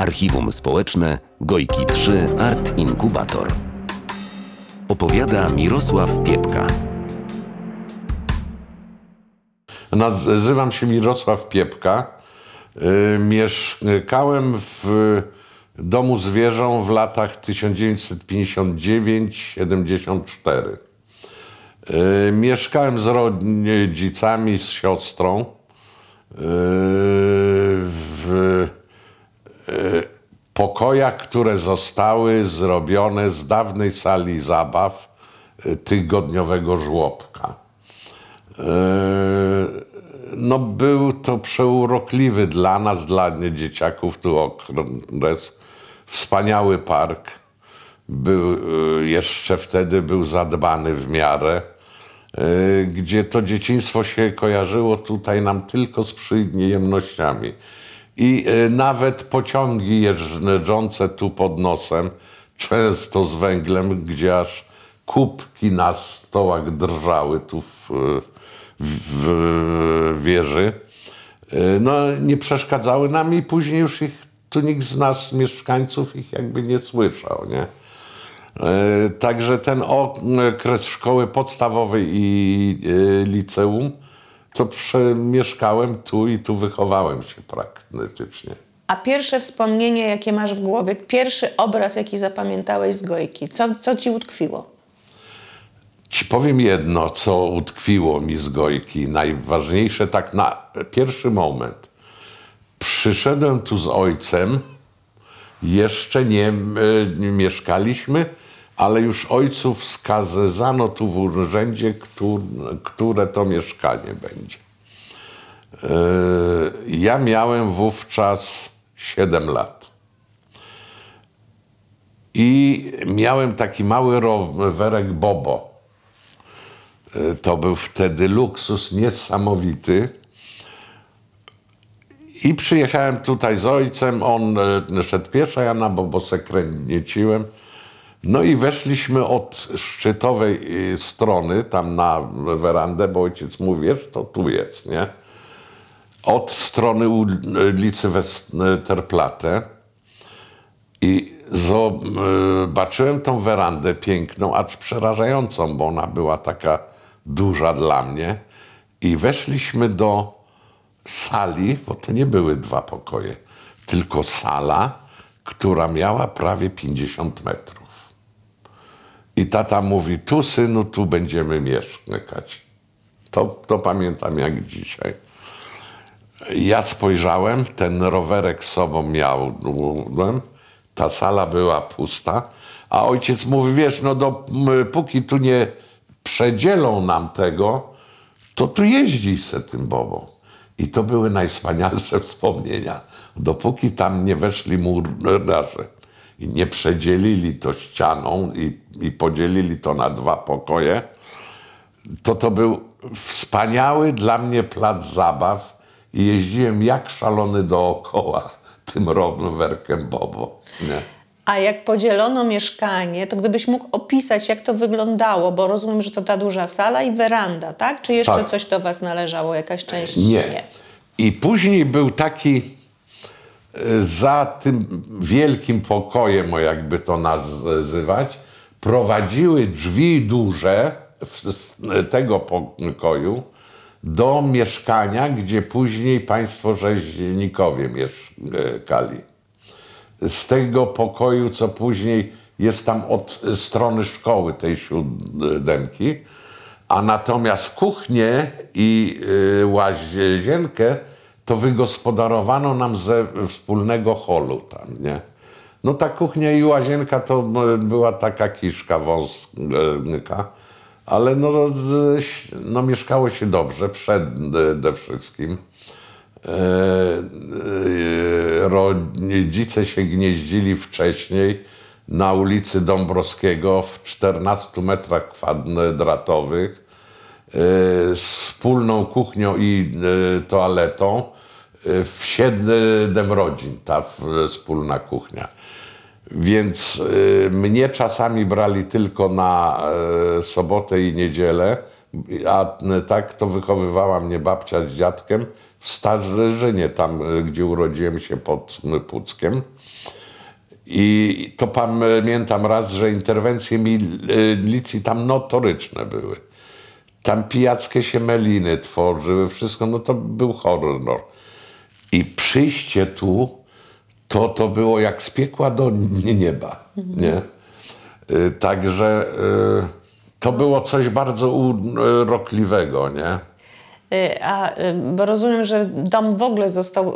Archiwum Społeczne Gojki 3 Art Inkubator. Opowiada Mirosław Piepka. Nazywam się Mirosław Piepka. Y, Mieszkałem w domu zwierząt w latach 1959-74. Y, Mieszkałem z rodzicami, z siostrą y, w pokojach, które zostały zrobione z dawnej sali zabaw y, tygodniowego żłobka. Eee, No był to przeurokliwy dla nas, dla dzieciaków tu okres. Wspaniały park. Był, jeszcze wtedy był zadbany w miarę, gdzie to dzieciństwo się kojarzyło tutaj nam tylko z przyjemnościami. I e, nawet pociągi jeżdżące tu pod nosem, często z węglem, gdzie aż kubki na stołach drżały tu w, w, w wieży, e, no nie przeszkadzały nam i później już ich tu nikt z nas, mieszkańców, ich jakby nie słyszał, nie? E, Także ten okres szkoły podstawowej i liceum, to przemieszkałem tu i tu wychowałem się praktycznie. A pierwsze wspomnienie, jakie masz w głowie, pierwszy obraz, jaki zapamiętałeś z Gojki, co, co ci utkwiło? Ci powiem jedno, co utkwiło mi z Gojki, najważniejsze tak na pierwszy moment. Przyszedłem tu z ojcem, jeszcze nie, e, nie mieszkaliśmy, ale już ojcu wskazano tu w urzędzie, któ- które to mieszkanie będzie. E, Ja miałem wówczas 7 lat. I miałem taki mały rowerek Bobo. E, To był wtedy luksus niesamowity. I przyjechałem tutaj z ojcem, on e, szedł pieszo, ja na Bobosę kręciłem. No i weszliśmy od szczytowej e, strony, tam na werandę, bo ojciec mówi, wiesz, to tu jest, nie? Od strony ulicy Westerplatte. I zobaczyłem tą werandę piękną, acz przerażającą, bo ona była taka duża dla mnie. I weszliśmy do sali, bo to nie były dwa pokoje, tylko sala, która miała prawie 50 metrów. I tata mówi, tu synu, tu będziemy mieszkać. To, to pamiętam jak dzisiaj. Ja spojrzałem, ten rowerek z sobą miałem, ta sala była pusta, a ojciec mówi, wiesz, no dopóki tu nie przedzielą nam tego, to tu jeździ se tym bobą. I to były najwspanialsze wspomnienia. Dopóki tam nie weszli murarze i nie przedzielili to ścianą i, i podzielili to na dwa pokoje, to to był wspaniały dla mnie plac zabaw i jeździłem jak szalony dookoła tym rowerkiem Bobo. Nie? A jak podzielono mieszkanie, to gdybyś mógł opisać, jak to wyglądało, bo rozumiem, że to ta duża sala i weranda, tak? Czy jeszcze Tak. coś do was należało, jakaś część? Nie. I później był taki za tym wielkim pokojem, o jakby to nazywać, prowadziły drzwi duże z tego pokoju do mieszkania, gdzie później państwo rzeźnikowie mieszkali. Z tego pokoju, co później jest tam od strony szkoły tej siódemki, a natomiast kuchnię i y, łazienkę to wygospodarowano nam ze wspólnego holu tam, nie? No ta kuchnia i łazienka to no, była taka kiszka wąska, ale no, y, no mieszkało się dobrze przede wszystkim. E, e, rodzice się gnieździli wcześniej na ulicy Dąbrowskiego w 14 metrach kwadratowych e, z wspólną kuchnią i e, toaletą e, w siedem rodzin ta wspólna kuchnia. Więc y, mnie czasami brali tylko na y, sobotę i niedzielę, a y, tak to wychowywała mnie babcia z dziadkiem, w Starzynie, tam gdzie urodziłem się pod Puckiem. I to pamiętam raz, że interwencje milicji tam notoryczne były. Tam pijackie się meliny tworzyły, wszystko, no to był horror. I przyjście tu, to to było jak z piekła do nieba, nie? Y, Także y, to było coś bardzo urokliwego, nie? Y, A, bo rozumiem, że dom w ogóle został,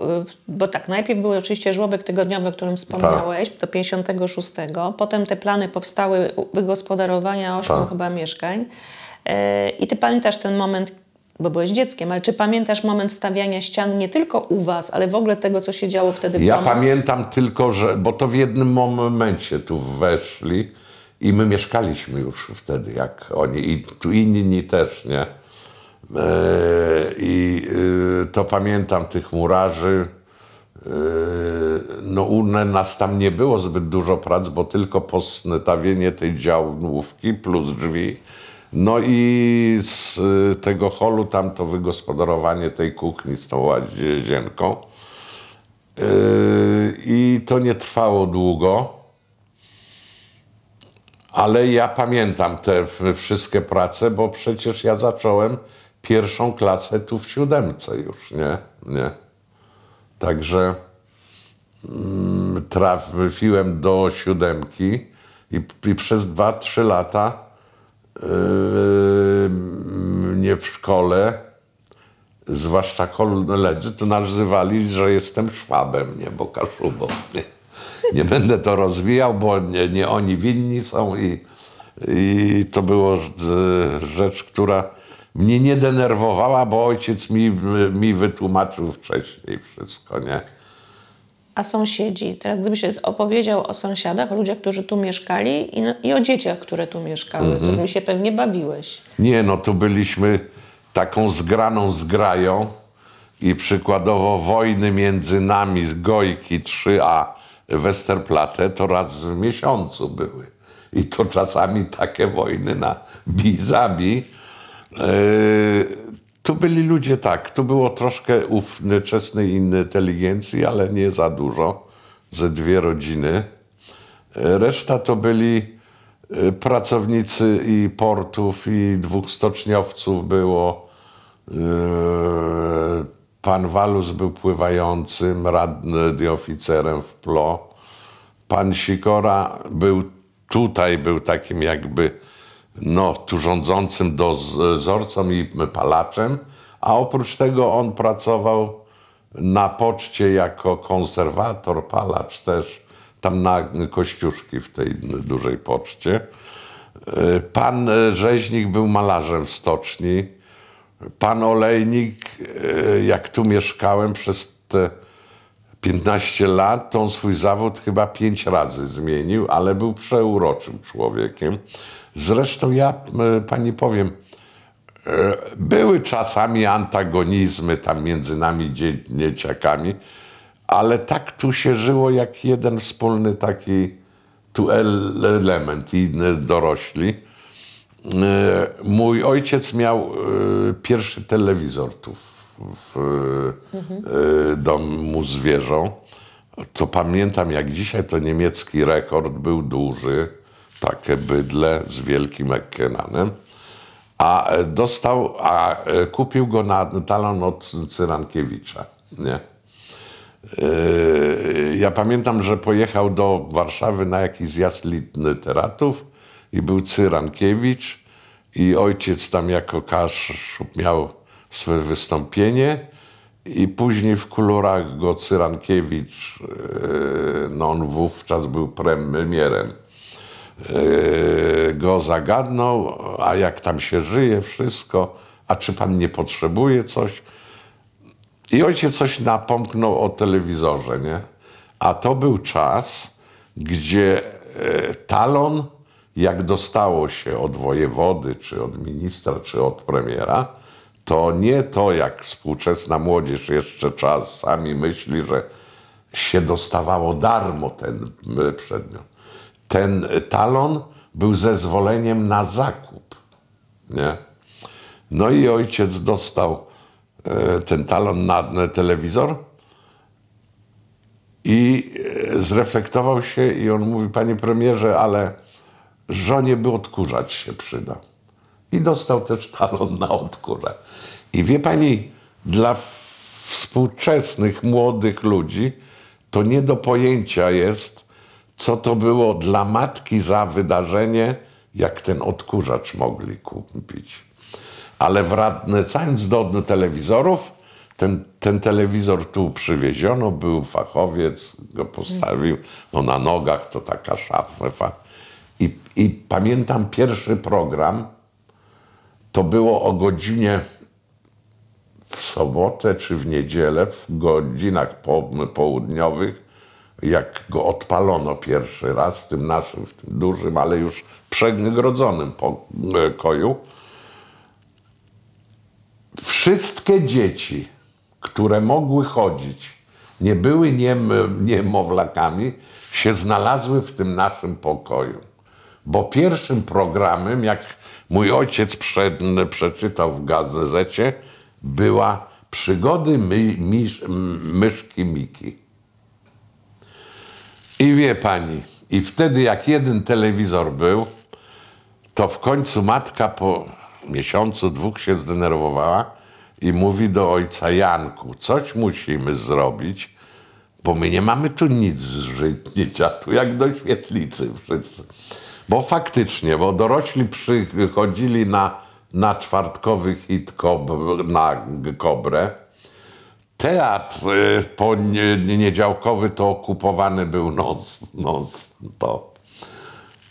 bo tak, najpierw był oczywiście żłobek tygodniowy, o którym wspomniałeś, do 56, potem te plany powstały wygospodarowania ośmiu Tak. chyba mieszkań. I ty pamiętasz ten moment, bo byłeś dzieckiem, ale czy pamiętasz moment stawiania ścian nie tylko u was, ale w ogóle tego, co się działo wtedy w Ja pamiętam tylko, że, bo to w jednym momencie tu weszli i my mieszkaliśmy już wtedy, jak oni, i tu inni też, nie? E, I y, to pamiętam tych murarzy. E, No u nas tam nie było zbyt dużo prac, bo tylko postawienie tej działówki plus drzwi. No i z y, tego holu tam to wygospodarowanie tej kuchni z tą łazienką. Yy, I to nie trwało długo, ale ja pamiętam te wszystkie prace, bo przecież ja zacząłem pierwszą klasę tu w siódemce już, nie? nie. Także mm, trafiłem do siódemki i, i przez dwa, trzy lata mnie w szkole zwłaszcza koledzy, to nazywali, że jestem szwabem, nie, bo kaszubą. Nie, nie będę to rozwijał, bo nie, nie oni winni są i, i to było e, rzecz, która mnie nie denerwowała, bo ojciec mi, mi wytłumaczył wcześniej wszystko, nie? A sąsiedzi, teraz gdybyś opowiedział o sąsiadach, o ludziach, którzy tu mieszkali i, no- i o dzieciach, które tu mieszkały, Mhm. z którymi się pewnie bawiłeś. Nie, no tu byliśmy taką zgraną zgrają i przykładowo wojny między nami z Gojki 3A Westerplatte to raz w miesiącu były. I to czasami takie wojny na bizabi. Yy, tu byli ludzie tak, tu było troszkę ówczesnej inteligencji, ale nie za dużo, ze dwie rodziny. Reszta to byli y, pracownicy i portów, i dwóch stoczniowców było. Yy, Pan Walus był pływającym, radny oficerem w PLO. Pan Sikora był tutaj, był takim jakby no, tu rządzącym dozorcą i palaczem, a oprócz tego on pracował na poczcie jako konserwator, palacz też, tam na Kościuszki w tej dużej poczcie. E, Pan e, Rzeźnik był malarzem w stoczni. Pan Olejnik, e, jak tu mieszkałem przez te 15 lat, to on swój zawód chyba pięć razy zmienił, ale był przeuroczym człowiekiem. Zresztą ja e, pani powiem, e, były czasami antagonizmy tam między nami dzie- dzieciakami, ale tak tu się żyło jak jeden wspólny taki tu el- element i dorośli. E, Mój ojciec miał pierwszy telewizor tu w, e, domu z wieżą. To pamiętam jak dzisiaj, to niemiecki rekord był duży, takie bydle z wielkim ekrenanem. A e, dostał, a e, kupił go na talon od Cyrankiewicza, nie? Yy, Ja pamiętam, że pojechał do Warszawy na jakiś zjazd literatów i był Cyrankiewicz i ojciec tam jako Kaszub miał swoje wystąpienie i później w kolorach go Cyrankiewicz, no on wówczas był premierem, go zagadnął, a jak tam się żyje, wszystko, a czy pan nie potrzebuje coś? I ojciec coś napomknął o telewizorze, nie? A to był czas, gdzie e, talon, jak dostało się od wojewody, czy od ministra, czy od premiera, to nie to, jak współczesna młodzież jeszcze czasami myśli, że się dostawało darmo ten e, przedmiot. Ten talon był zezwoleniem na zakup, nie? No i ojciec dostał e, ten talon na telewizor i e, zreflektował się i on mówi, panie premierze, ale żonie by odkurzacz się przydał. I dostał też talon na odkurę. I wie pani, dla współczesnych młodych ludzi to nie do pojęcia jest, co to było dla matki za wydarzenie, jak ten odkurzacz mogli kupić. Ale wracając do telewizorów, ten, ten telewizor tu przywieziono, był fachowiec, go postawił, no na nogach to taka szafa. I, I pamiętam pierwszy program, to było o godzinie w sobotę czy w niedzielę, w godzinach po, południowych, jak go odpalono pierwszy raz w tym naszym, w tym dużym, ale już przegrodzonym pokoju. Wszystkie dzieci, które mogły chodzić, nie były niem, niemowlakami, się znalazły w tym naszym pokoju. Bo pierwszym programem, jak mój ojciec prze, przeczytał w gazecie, była przygody my, myszki Miki. I wie pani, i wtedy jak jeden telewizor był, to w końcu matka po miesiącu, dwóch się zdenerwowała i mówi do ojca Janku, coś musimy zrobić, bo my nie mamy tu nic z życia, tu jak do świetlicy wszyscy. Bo faktycznie, bo dorośli przychodzili na, na czwartkowy hit kob, na Kobrę, Teatr y, poniedziałkowy to okupowany był non, non stop.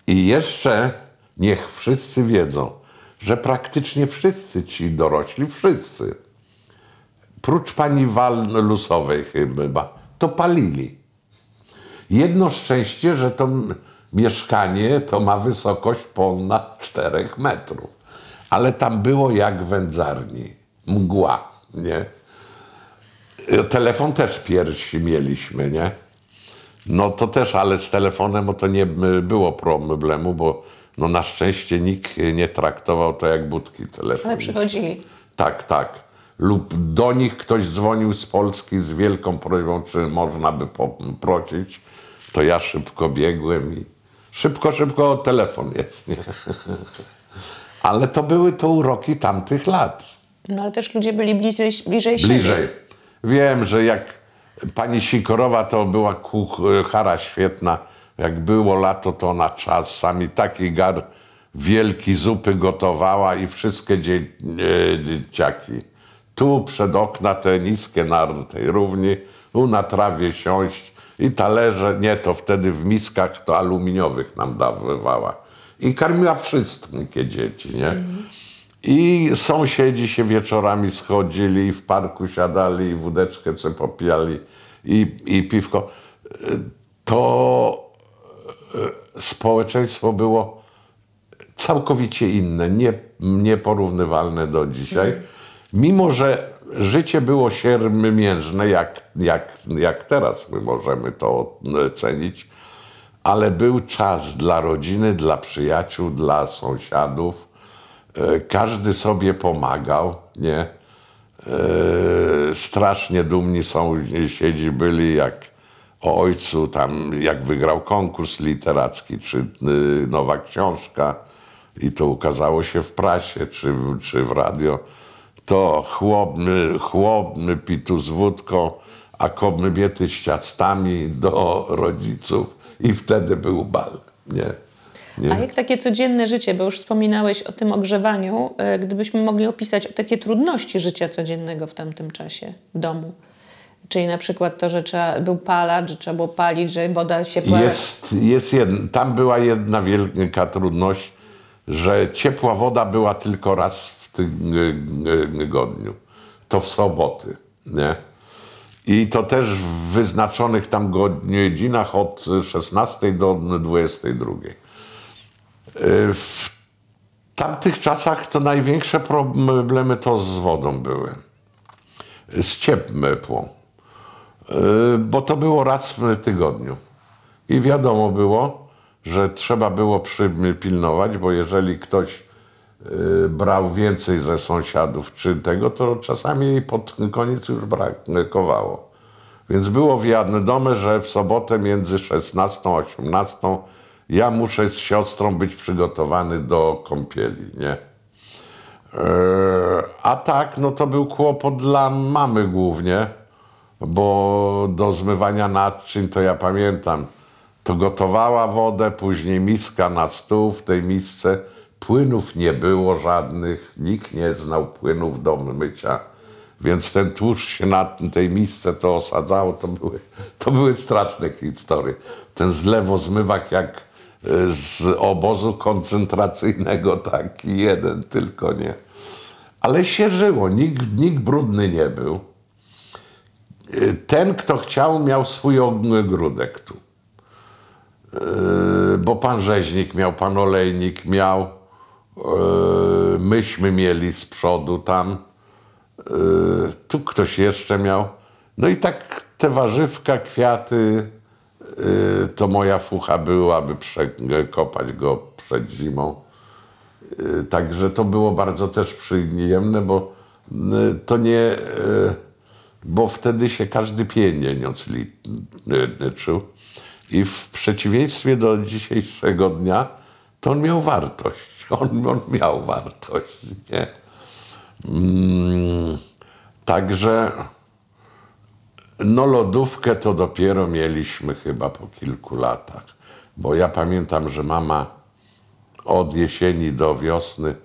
I jeszcze niech wszyscy wiedzą, że praktycznie wszyscy ci dorośli, wszyscy, prócz pani Walusowej chyba, to palili. Jedno szczęście, że to mieszkanie to ma wysokość ponad 4 metrów. Ale tam było jak wędzarni. Mgła, nie? Telefon też piersi mieliśmy, nie? No to też, ale z telefonem to nie było problemu, bo no na szczęście nikt nie traktował to jak budki Ale telefoniczne. przychodzili. Tak, tak. Lub do nich ktoś dzwonił z Polski z wielką prośbą, czy można by poprosić. To ja szybko biegłem i szybko, szybko telefon jest, nie? Ale to były to uroki tamtych lat. No ale też ludzie byli bliżej, bliżej siebie. Bliżej. Wiem, że jak pani Sikorowa to była kuchara świetna. Jak było lato, to ona czasami taki gar wielki zupy gotowała i wszystkie dzie- e, dzieciaki. Tu przed okna te niskie na tej równi, tu na trawie siąść i talerze, nie, to wtedy w miskach to aluminiowych nam dawywała. I karmiła wszystkie dzieci, nie? I sąsiedzi się wieczorami schodzili w parku siadali i wódeczkę co popijali i, i piwko. To y, społeczeństwo było całkowicie inne, nie, nieporównywalne do dzisiaj. Mimo, że życie było siermiężne, jak, jak, jak teraz my możemy to e, cenić, ale był czas dla rodziny, dla przyjaciół, dla sąsiadów. E, Każdy sobie pomagał, nie? E, Strasznie dumni sąsiedzi byli, jak o ojcu tam, jak wygrał konkurs literacki, czy y, nowa książka i to ukazało się w prasie, czy, czy w radio, to chłopny, chłopny pitu z wódką, a kobiety z ciastami do rodziców i wtedy był bal, nie? Nie? A jak takie codzienne życie, bo już wspominałeś o tym ogrzewaniu, e, gdybyśmy mogli opisać takie trudności życia codziennego w tamtym czasie w domu. Czyli na przykład to, że trzeba, był palacz, że trzeba było palić, że woda się była... Jest, jest jedna, tam była jedna wielka trudność, że ciepła woda była tylko raz w tygodniu. To w soboty, nie? I to też w wyznaczonych tam godzinach od 16 do 22. Y, W tamtych czasach to największe problemy to z wodą były. Z ciepłą. Y, bo to było raz w tygodniu. I wiadomo było, że trzeba było przypilnować, bo jeżeli ktoś y, brał więcej ze sąsiadów czy tego, to czasami jej pod koniec już brakowało. Więc było wiadome, że w sobotę między 16 a 18 ja muszę z siostrą być przygotowany do kąpieli, nie? Eee, A tak, no to był kłopot dla mamy głównie, bo do zmywania naczyń to ja pamiętam, to gotowała wodę, później miska na stół, w tej misce płynów nie było żadnych, nikt nie znał płynów do mycia, więc ten tłuszcz się na tej misce to osadzało, to były, to były straszne historie. Ten zlewozmywak jak y, z obozu koncentracyjnego, taki jeden tylko, nie. Ale się żyło, nikt, nikt brudny nie był. Ten, kto chciał, miał swój ogródek tu. Yy, bo pan rzeźnik miał, pan olejnik miał, yy, myśmy mieli z przodu tam, yy, tu ktoś jeszcze miał. No i tak te warzywka, kwiaty, to moja fucha była, aby przekopać go przed zimą. Yy, Także to było bardzo też przyjemne, bo yy, to nie, bo wtedy się każdy pieniądz li- yy, liczył. I w przeciwieństwie do dzisiejszego dnia, to on miał wartość. On, on miał wartość, nie? Mm, także no lodówkę to dopiero mieliśmy chyba po kilku latach. Bo ja pamiętam, że mama od jesieni do wiosny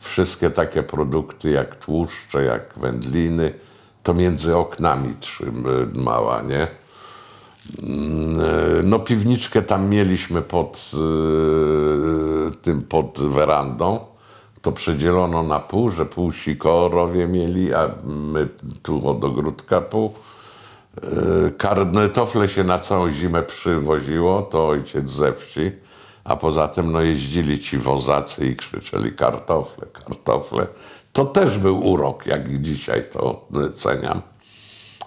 wszystkie takie produkty jak tłuszcze, jak wędliny, to między oknami trzymała, nie? Mm, No piwniczkę tam mieliśmy pod e, tym, pod werandą. To przedzielono na pół, że pół sikorowie mieli, a my tu od ogródka pół. E, Karnetofle się na całą zimę przywoziło, to ojciec ze wsi, a poza tym no, jeździli ci wozacy i krzyczeli kartofle, kartofle. To też był urok, jak dzisiaj to e, ceniam.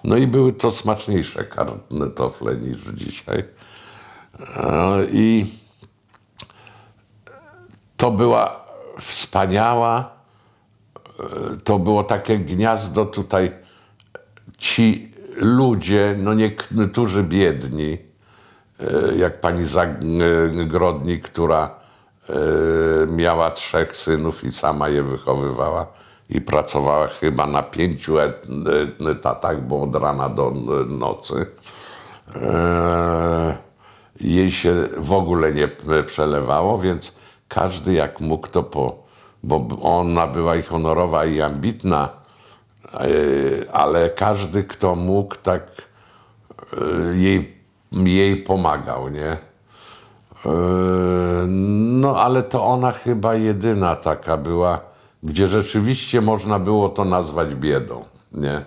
No i były to smaczniejsze kartofle niż dzisiaj. E, I to była wspaniała, e, to było takie gniazdo tutaj. Ci ludzie, no niektórzy biedni, e, jak pani Zagrodnik, która e, miała trzech synów i sama je wychowywała i pracowała chyba na pięciu et- etatach, bo od rana do nocy. E, Jej się w ogóle nie przelewało, więc każdy jak mógł to po, bo ona była i honorowa i ambitna, e, ale każdy kto mógł tak e, jej, jej pomagał, nie? E, No, ale to ona chyba jedyna taka była, gdzie rzeczywiście można było to nazwać biedą, nie?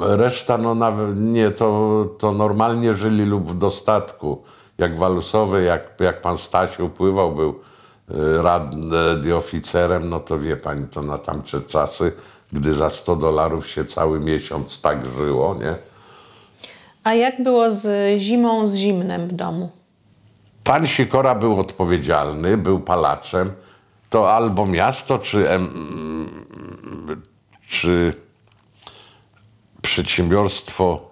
Reszta, no nawet nie, to, to normalnie żyli lub w dostatku. Jak walusowy, jak, jak pan Stasiu pływał, był y, radiooficerem, no to wie pani, to na tamte czasy, gdy za 100 dolarów się cały miesiąc tak żyło, nie? A jak było z zimą, z zimnem w domu? Pan Sikora był odpowiedzialny, był palaczem. To albo miasto, czy, czy przedsiębiorstwo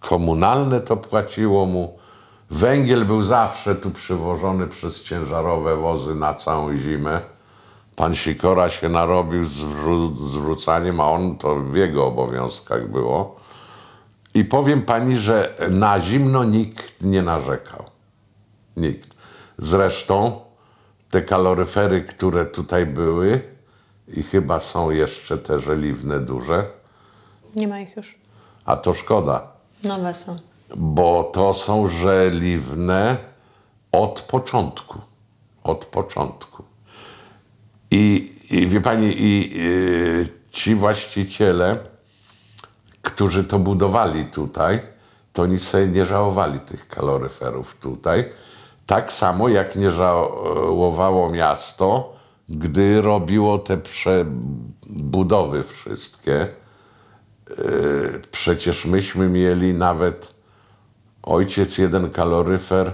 komunalne to płaciło mu. Węgiel był zawsze tu przywożony przez ciężarowe wozy na całą zimę. Pan Sikora się narobił z wrzu- zwrócaniem, a on to w jego obowiązkach było. I powiem pani, że na zimno nikt nie narzekał. Nikt. Zresztą te kaloryfery, które tutaj były i chyba są jeszcze te żeliwne duże, Nie ma ich już. a to szkoda, Nowe są. Bo to są żeliwne od początku. Od początku. I, i wie pani, i y, ci właściciele, którzy to budowali tutaj, to oni sobie nie żałowali tych kaloryferów tutaj. Tak samo jak nie żałowało miasto, gdy robiło te przebudowy wszystkie. Yy, Przecież myśmy mieli nawet ojciec jeden kaloryfer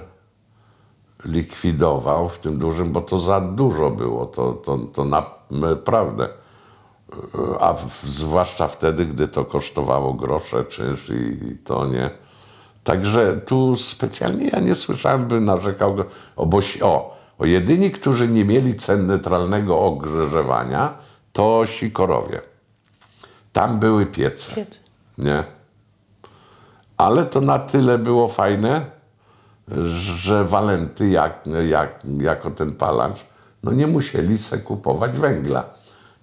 likwidował w tym dużym, bo to za dużo było, to, to, to naprawdę. A w, zwłaszcza wtedy, gdy to kosztowało grosze czynsz i, i to nie. Także tu specjalnie ja nie słyszałem, by narzekał go- o, bo, o, o jedyni, którzy nie mieli cen neutralnego ogrzewania, to sikorowie. Tam były piece. Piece. Nie? Ale to na tyle było fajne, że Walenty, jak, jak, jako ten palacz, no nie musieli se kupować węgla,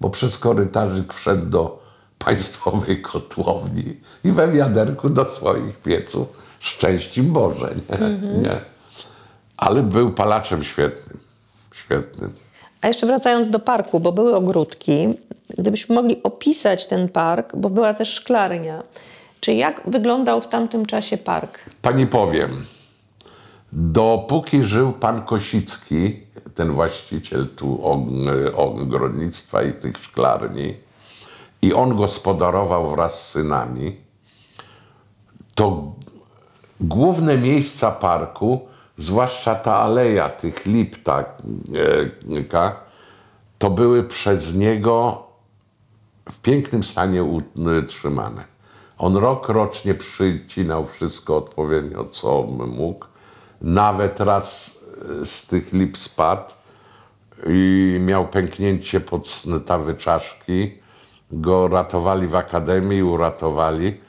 bo przez korytarzyk wszedł do państwowej kotłowni i we wiaderku do swoich pieców. Szczęść im Boże, nie? nie? Ale był palaczem świetnym, świetnym. A jeszcze wracając do parku, bo były ogródki, gdybyśmy mogli opisać ten park, bo była też szklarnia. Czy jak wyglądał w tamtym czasie park? Pani powiem, dopóki żył pan Kosicki, ten właściciel tu og- ogrodnictwa i tych szklarni, i on gospodarował wraz z synami, to główne miejsca parku, zwłaszcza ta aleja tych lip, e, to były przez niego w pięknym stanie utrzymane. On rok rocznie przycinał wszystko odpowiednio, co mógł. Nawet raz e, z tych lip spadł i miał pęknięcie podstawy czaszki. Go ratowali w akademii, uratowali.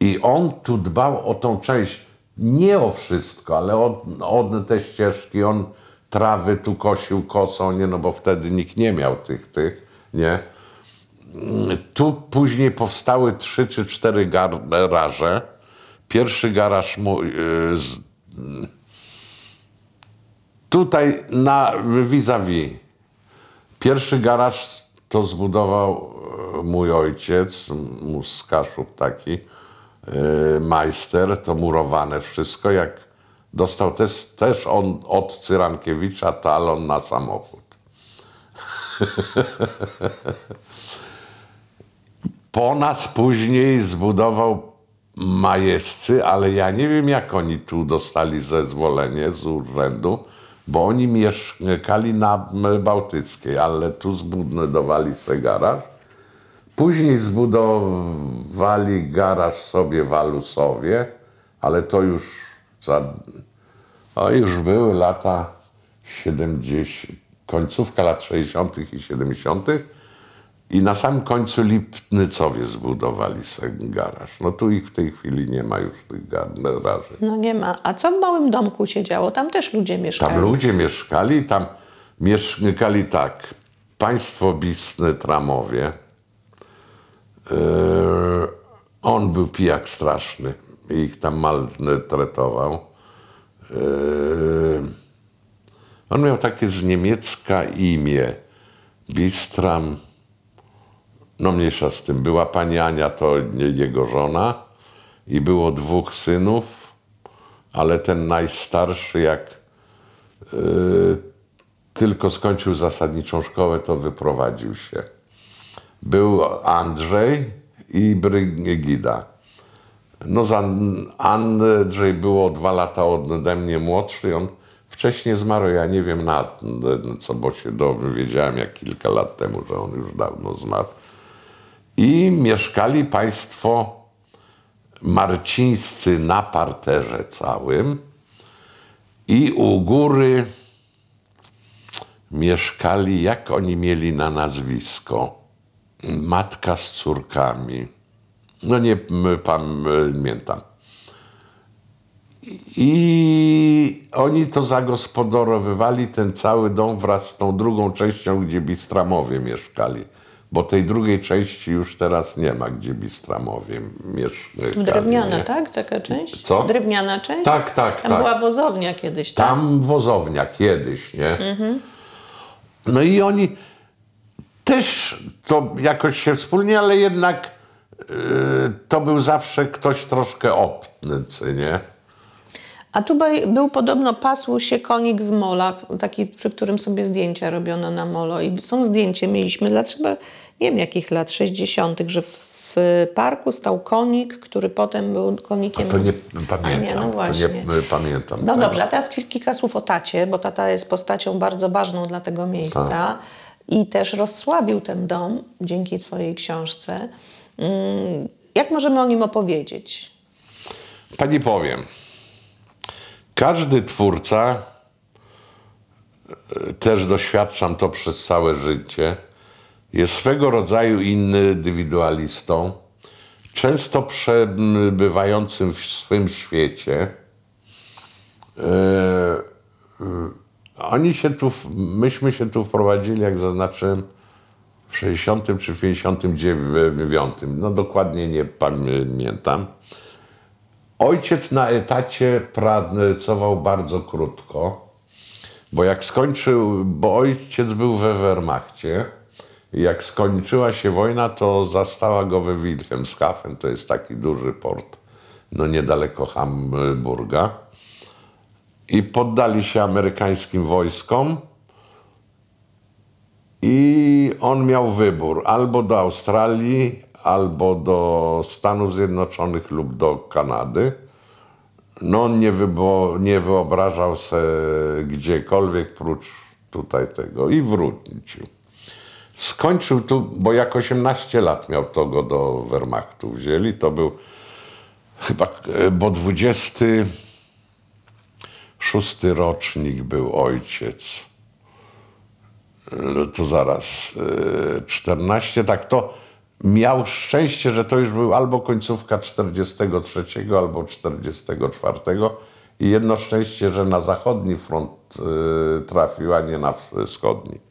I on tu dbał o tą część, nie o wszystko, ale o, o te ścieżki. On trawy tu kosił kosą, nie, no bo wtedy nikt nie miał tych, tych, nie. Tu później powstały trzy czy cztery garaże. Pierwszy garaż mój, y, z, tutaj na vis-a-vis. Pierwszy garaż to zbudował e, mój ojciec, mu z Kaszub taki, e, majster, to murowane wszystko. Jak dostał też, też on od Cyrankiewicza talon na samochód. Po nas później zbudował majesty, ale ja nie wiem, jak oni tu dostali zezwolenie z urzędu, bo oni mieszkali na Bałtyckiej, ale tu zbudowali se garaż. Później zbudowali garaż sobie w Alusowie, ale to już za, o, już były lata 70, końcówka lat 60. i 70. I na samym końcu Lipnycowie zbudowali sobie garaż. No tu ich w tej chwili nie ma już tych garaży. No nie ma. A co w małym domku się działo? Tam też ludzie mieszkali. Tam ludzie mieszkali, tam mieszkali tak, państwo Bisny Tramowie. Yy, on był pijak straszny i ich tam maltretował. Yy, on miał takie z niemiecka imię, Bistram, no mniejsza z tym. Była pani Ania, to jego żona i było dwóch synów, ale ten najstarszy jak y, tylko skończył zasadniczą szkołę, to wyprowadził się. Był Andrzej i Brygida. No za Andrzej było dwa lata ode mnie młodszy on wcześniej zmarł. Ja nie wiem na co, bo się dowiedziałem jak kilka lat temu, że on już dawno zmarł. I mieszkali państwo marcińscy na parterze całym i u góry mieszkali, jak oni mieli na nazwisko, matka z córkami. No nie pamiętam. I oni to zagospodarowywali, ten cały dom wraz z tą drugą częścią, gdzie Bistramowie mieszkali. Bo tej drugiej części już teraz nie ma, gdzie Bistramowie mieszkali. Drewniana, tak? Taka część? Co? Drewniana część? Tak, tak, Tam tak. była wozownia kiedyś, tak? Tam wozownia kiedyś, nie? No i oni też to jakoś się wspólnie, ale jednak y, to był zawsze ktoś troszkę obcy, nie? A tu by- był podobno pasł się konik z mola, taki, przy którym sobie zdjęcia robiono na molo. I są zdjęcie, mieliśmy chyba, nie wiem jakich lat, 60., że w parku stał konik, który potem był konikiem... To nie A pamiętam. nie, no to właśnie. nie y, pamiętam. No dobrze, a teraz kilka słów o tacie, bo tata jest postacią bardzo ważną dla tego miejsca Tak. i też rozsławił ten dom dzięki twojej książce. Mm, Jak możemy o nim opowiedzieć? Pani powiem, każdy twórca, e, też doświadczam to przez całe życie, jest swego rodzaju indywidualistą, często przebywającym w swym świecie. E, e, Oni się tu, myśmy się tu wprowadzili, jak zaznaczyłem, w 60 czy 59, no dokładnie nie pamiętam. Ojciec na etacie pracował bardzo krótko, bo jak skończył, bo ojciec był we Wehrmachcie, jak skończyła się wojna, to zastała go we Wilhelmshaven, to jest taki duży port, no niedaleko Hamburga. I poddali się amerykańskim wojskom. I on miał wybór albo do Australii, albo do Stanów Zjednoczonych lub do Kanady. No on nie, wybo, nie wyobrażał se gdziekolwiek prócz tutaj tego i wrócił. Skończył tu, bo jak 18 lat miał, to go do Wehrmachtu wzięli. To był chyba, e, bo 26 rocznik był ojciec. No to zaraz, e, 14, tak to miał szczęście, że to już był albo końcówka 43, albo 44 i jedno szczęście, że na zachodni front e, trafił, a nie na wschodni.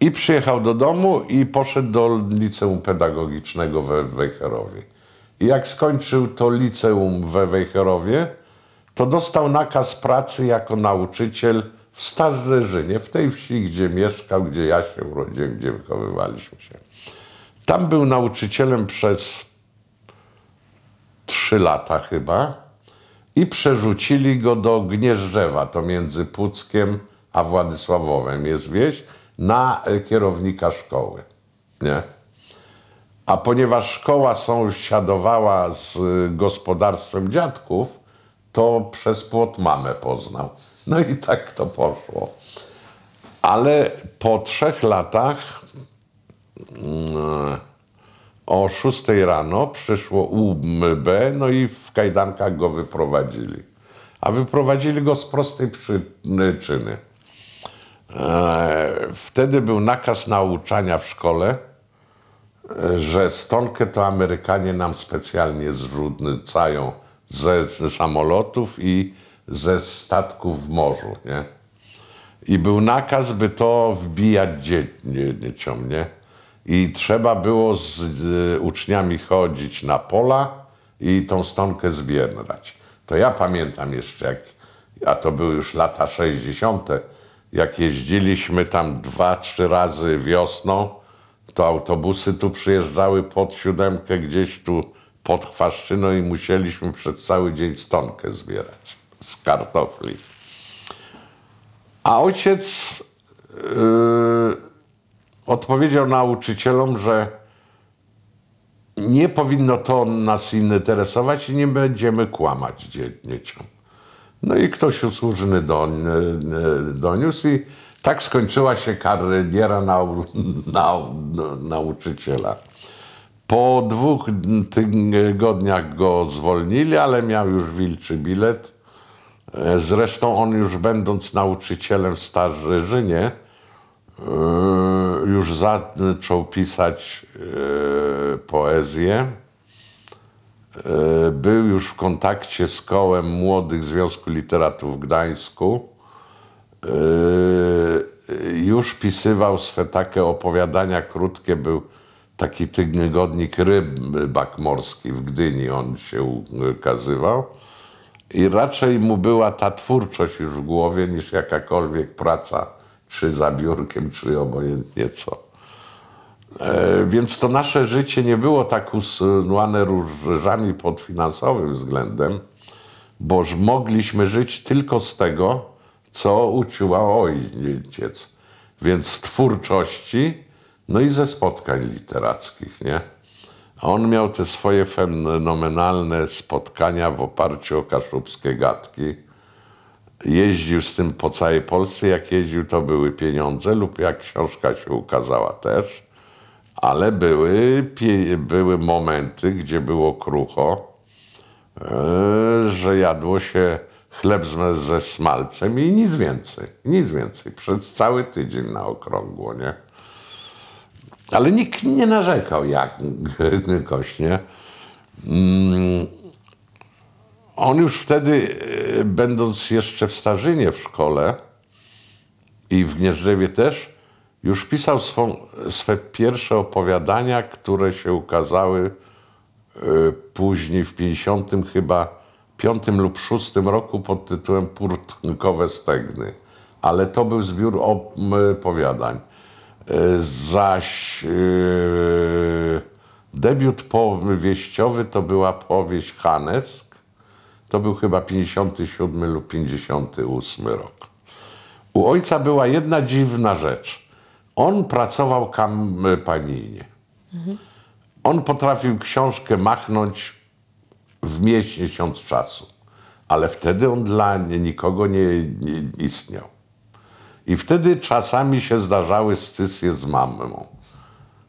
I przyjechał do domu i poszedł do liceum pedagogicznego we Wejherowie. I jak skończył to liceum we Wejherowie, to dostał nakaz pracy jako nauczyciel w Starzyżynie, w tej wsi, gdzie mieszkał, gdzie ja się urodziłem, gdzie wychowywaliśmy się. Tam był nauczycielem przez trzy lata chyba i przerzucili go do Gnieżdżewa, to między Puckiem a Władysławowem jest wieś, na kierownika szkoły. Nie? A ponieważ szkoła sąsiadowała z y, gospodarstwem dziadków, to przez płot mamę poznał. No i tak to poszło. Ale po trzech latach mm, o 6 rano przyszło UB, no i w kajdankach go wyprowadzili. A wyprowadzili go z prostej przyczyny. E, Wtedy był nakaz nauczania w szkole, e, że stonkę to Amerykanie nam specjalnie zrzucają ze, ze samolotów i ze statków w morzu, nie? I był nakaz, by to wbijać dzieciom, nie? I trzeba było z y, uczniami chodzić na pola i tą stonkę zbierać. To ja pamiętam jeszcze, jak, a to były już lata 60., jak jeździliśmy tam dwa, trzy razy wiosną, to autobusy tu przyjeżdżały pod siódemkę, gdzieś tu pod Chwaszczyną i musieliśmy przez cały dzień stonkę zbierać z kartofli. A ojciec yy, odpowiedział nauczycielom, że nie powinno to nas interesować i nie będziemy kłamać dzie- dzieciom. No i ktoś usłużny don, doniósł i tak skończyła się kariera nau, nauczyciela. Po dwóch tygodniach go zwolnili, ale miał już wilczy bilet. E, Zresztą on już będąc nauczycielem w Starzyżynie, e, już zaczął pisać e, poezję. E, Był już w kontakcie z kołem Młodych Związku Literatów w Gdańsku. E, Już pisywał swe takie opowiadania krótkie. Był taki tygodnik Rybak Morski w Gdyni, on się ukazywał. I raczej mu była ta twórczość już w głowie niż jakakolwiek praca, czy za biurkiem, czy obojętnie co. E, Więc to nasze życie nie było tak usunąone różami pod finansowym względem, boż mogliśmy żyć tylko z tego, co uciuła ojciec. Więc z twórczości, no i ze spotkań literackich, nie? A on miał te swoje fenomenalne spotkania w oparciu o kaszubskie gadki. Jeździł z tym po całej Polsce. Jak jeździł, to były pieniądze, lub jak książka się ukazała też. Ale były, były momenty, gdzie było krucho, e, że jadło się chleb ze smalcem i nic więcej. Nic więcej. Przez cały tydzień na okrągło, nie? Ale nikt nie narzekał jak gość, nie? Mm. On już wtedy, e, będąc jeszcze w Starzynie w szkole i w Gnieżdżewie też, już pisał swą, swe pierwsze opowiadania, które się ukazały e, później w 50 chyba piątym lub szóstym roku pod tytułem Purtnkowe Stegny. Ale to był zbiór opowiadań. E, Zaś e, debiut powieściowy to była powieść Hanesk. To był chyba 57 lub 58 rok. U ojca była jedna dziwna rzecz. On pracował kampanijnie. On potrafił książkę machnąć w miesiąc czasu, ale wtedy on dla nikogo nie, nie istniał. I wtedy czasami się zdarzały scysje z mamą.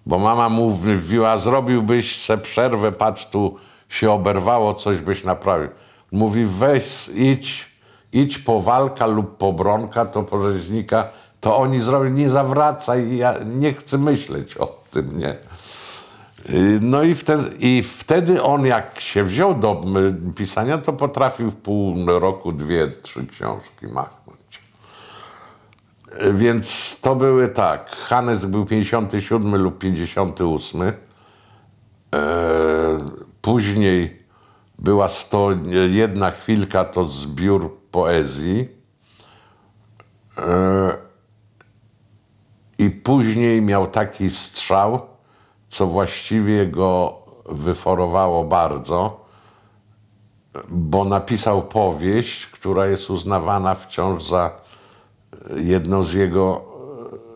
Bo mama mówiła, zrobiłbyś se przerwę, patrz tu się oberwało, coś byś naprawił. Mówi, weź, idź, idź po walka lub po bronka, to po rzeźnika, to oni zrobią, nie zawracaj, ja nie chcę myśleć o tym, nie. Y, No i wtedy, i wtedy on jak się wziął do y, pisania, to potrafił w pół roku dwie, trzy książki machnąć. Y, Więc to były tak, Hannes był 57 lub 58. E, Później była 101 chwilka, to zbiór poezji. I później miał taki strzał, co właściwie go wyforowało bardzo, bo napisał powieść, która jest uznawana wciąż za jedną z jego,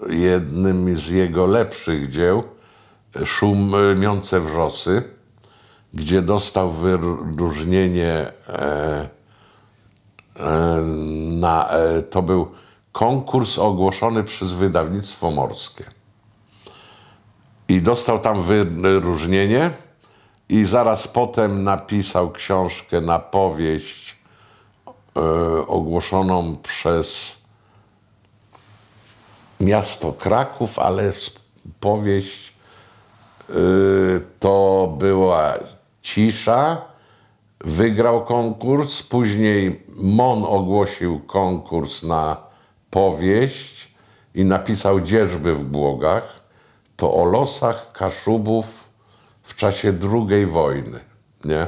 jednym z jego lepszych dzieł, Szumiące wrzosy, gdzie dostał wyróżnienie e, e, na, e, to był konkurs ogłoszony przez wydawnictwo morskie. I dostał tam wyróżnienie i zaraz potem napisał książkę na powieść e, ogłoszoną przez miasto Kraków, ale powieść y, to była cisza. Wygrał konkurs, później MON ogłosił konkurs na powieść i napisał dzierżby w Głogach. To o losach Kaszubów w czasie II wojny, nie?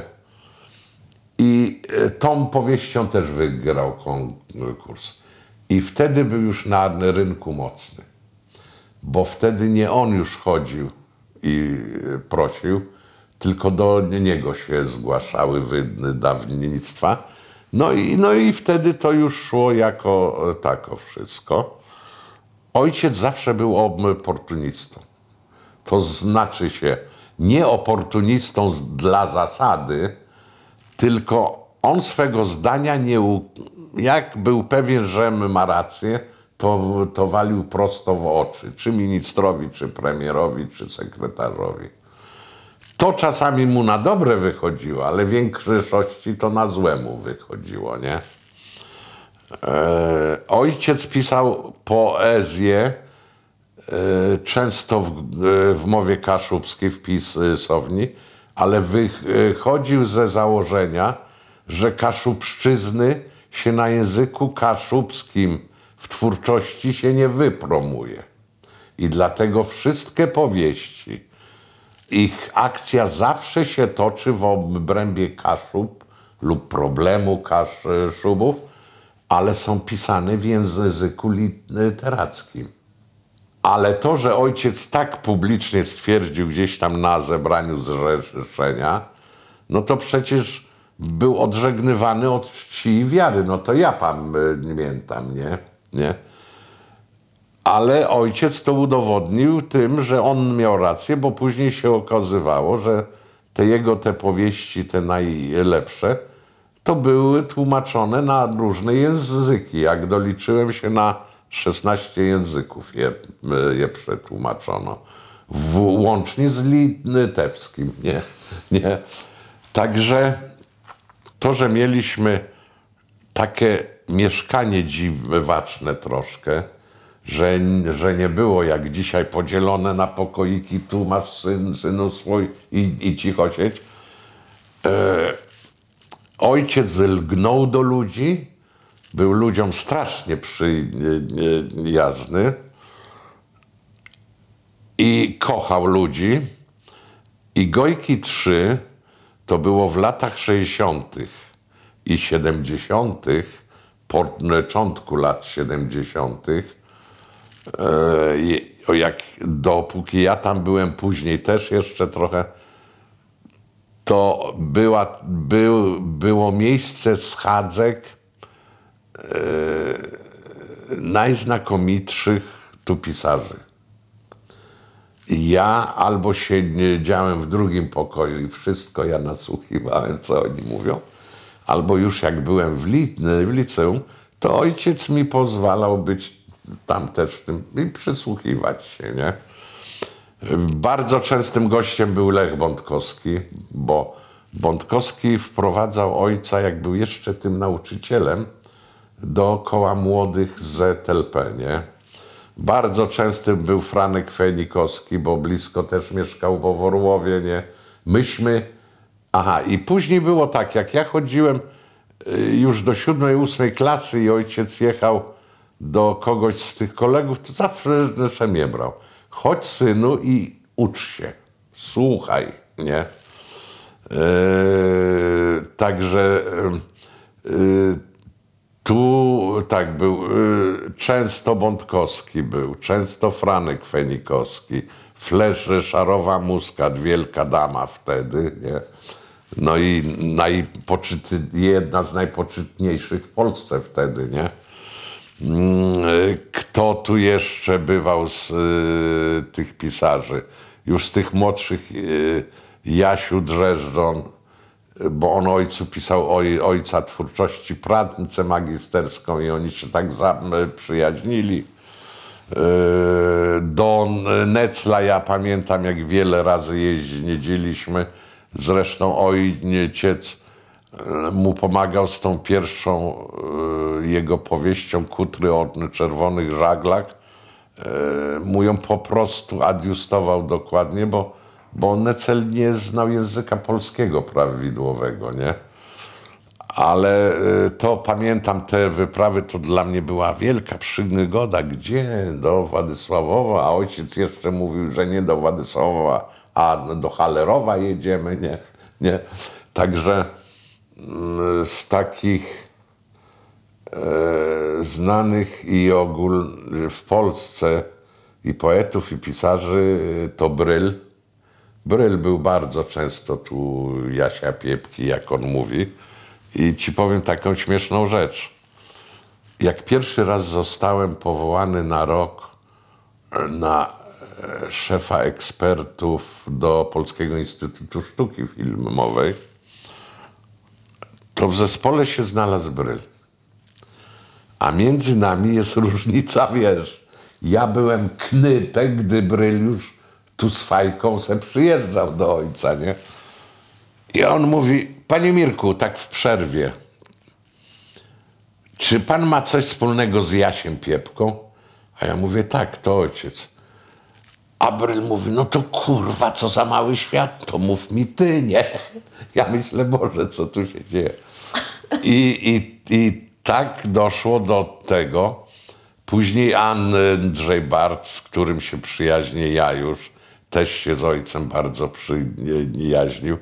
I e, tą powieścią też wygrał konkurs. I wtedy był już na rynku mocny, bo wtedy nie on już chodził i e, prosił, tylko do niego się zgłaszały wydawnictwa. No i, no i wtedy to już szło jako e, tako wszystko. Ojciec zawsze był oportunistą. To znaczy się nie oportunistą dla zasady, tylko on swego zdania nie. Jak był pewien, że ma rację, to, to walił prosto w oczy, czy ministrowi, czy premierowi, czy sekretarzowi. To czasami mu na dobre wychodziło, ale w większości to na złe mu wychodziło, nie? E, ojciec pisał poezję, e, często w, e, w mowie kaszubskiej, w pisowni, ale wychodził ze założenia, że kaszubszczyzny się na języku kaszubskim w twórczości się nie wypromuje. I dlatego wszystkie powieści, ich akcja zawsze się toczy w obrębie Kaszub lub problemu Kaszubów, ale są pisane w języku literackim. Ale to, że ojciec tak publicznie stwierdził gdzieś tam na zebraniu zrzeszenia, no to przecież był odżegnywany od czci i wiary. No to ja pamiętam, nie? nie? Ale ojciec to udowodnił tym, że on miał rację, bo później się okazywało, że te jego te powieści, te najlepsze, to były tłumaczone na różne języki. Jak doliczyłem się na 16 języków je, je przetłumaczono. W, łącznie z litewskim, nie? nie? Także to, że mieliśmy takie mieszkanie dziwaczne troszkę, że, że nie było jak dzisiaj podzielone na pokoiki, tu masz syn, synu swój i, i cicho siedź. E, ojciec lgnął do ludzi, był ludziom strasznie przyjazny i kochał ludzi. I Gojki 3 to było w latach 60. i 70., początku lat 70., e, i- o jak dopóki ja tam byłem później też jeszcze trochę, to była, był, było miejsce schadzek e, najznakomitszych tu pisarzy. Ja albo siedziałem w drugim pokoju i wszystko ja nasłuchiwałem, co oni mówią, albo już jak byłem w, li, w liceum, to ojciec mi pozwalał być tam też w tym i przysłuchiwać się, nie? Bardzo częstym gościem był Lech Bątkowski, bo Bątkowski wprowadzał ojca, jak był jeszcze tym nauczycielem, do koła młodych z LP, nie? Bardzo częstym był Franek Fenikowski, bo blisko też mieszkał w Orłowie, nie? Myśmy... Aha, i później było tak, jak ja chodziłem y, już do siódmej, ósmej klasy i ojciec jechał do kogoś z tych kolegów, to zawsze mnie brał. Chodź synu i ucz się, słuchaj, nie? Yy, także yy, tu tak był, yy, często Bątkowski był, często Franek Fenikowski, Flesz Szarowa Muskat, wielka dama wtedy, nie? No i jedna z najpoczytniejszych w Polsce wtedy, nie? Mm, Kto tu jeszcze bywał z y, tych pisarzy? Już z tych młodszych y, Jasiu Drzeżdżon, bo on ojcu pisał oj, ojca twórczości pracę magisterską i oni się tak zaprzyjaźnili. Don Necla, ja pamiętam jak wiele razy jeździliśmy. Zresztą ojciec e, mu pomagał z tą pierwszą e, jego powieścią Kutry o czerwonych żaglach. E, Mu ją po prostu adiustował dokładnie, bo, bo Necel nie znał języka polskiego prawidłowego, nie? Ale y, to pamiętam te wyprawy, to dla mnie była wielka przygoda. Gdzie? Do Władysławowa, a ojciec jeszcze mówił, że nie do Władysławowa, a do Hallerowa jedziemy, nie? nie? Także z takich e, znanych i ogól w Polsce i poetów, i pisarzy y, to Bryl. Bryl był bardzo często tu Jasia Piepki, jak on mówi. I ci powiem taką śmieszną rzecz. Jak pierwszy raz zostałem powołany na rok e, na e, szefa ekspertów do Polskiego Instytutu Sztuki Filmowej, to w zespole się znalazł Bryl. A między nami jest różnica, wiesz. Ja byłem knypek, gdy Bryl już tu z fajką se przyjeżdżał do ojca, nie? I on mówi, panie Mirku, tak w przerwie, czy pan ma coś wspólnego z Jasiem Piepką? A ja mówię, tak, to ojciec. A Bryl mówi, no to kurwa, co za mały świat, to mów mi ty, nie? Ja myślę, Boże, co tu się dzieje? I, i, i tak doszło do tego. Później Andrzej Bart, z którym się przyjaźnię ja już, też się z ojcem bardzo przyjaźnił.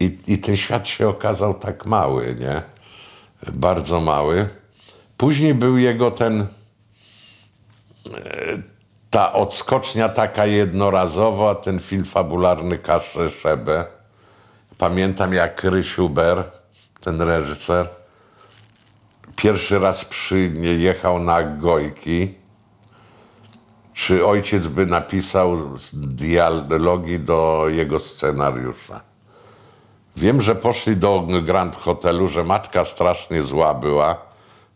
I, I ten świat się okazał tak mały, nie? Bardzo mały. Później był jego ten, e, ta odskocznia taka jednorazowa, ten film fabularny Kaszę Szebę. Pamiętam jak Rysiu Ber, ten reżyser, pierwszy raz przyjechał na Gojki czy ojciec by napisał dialogi do jego scenariusza. Wiem, że poszli do Grand Hotelu, że matka strasznie zła była,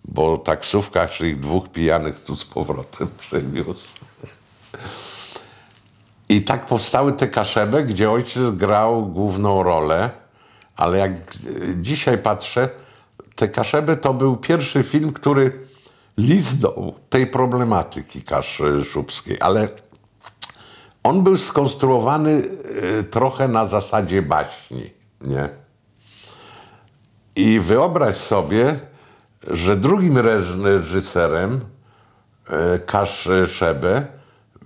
bo taksówka, czy ich dwóch pijanych tu z powrotem przywiózł. I tak powstały te kaszeby, gdzie ojciec grał główną rolę, ale jak dzisiaj patrzę, te kaszeby to był pierwszy film, który liznął tej problematyki kaszubskiej, ale on był skonstruowany e, trochę na zasadzie baśni, nie? I wyobraź sobie, że drugim reżyserem e, Kaszebę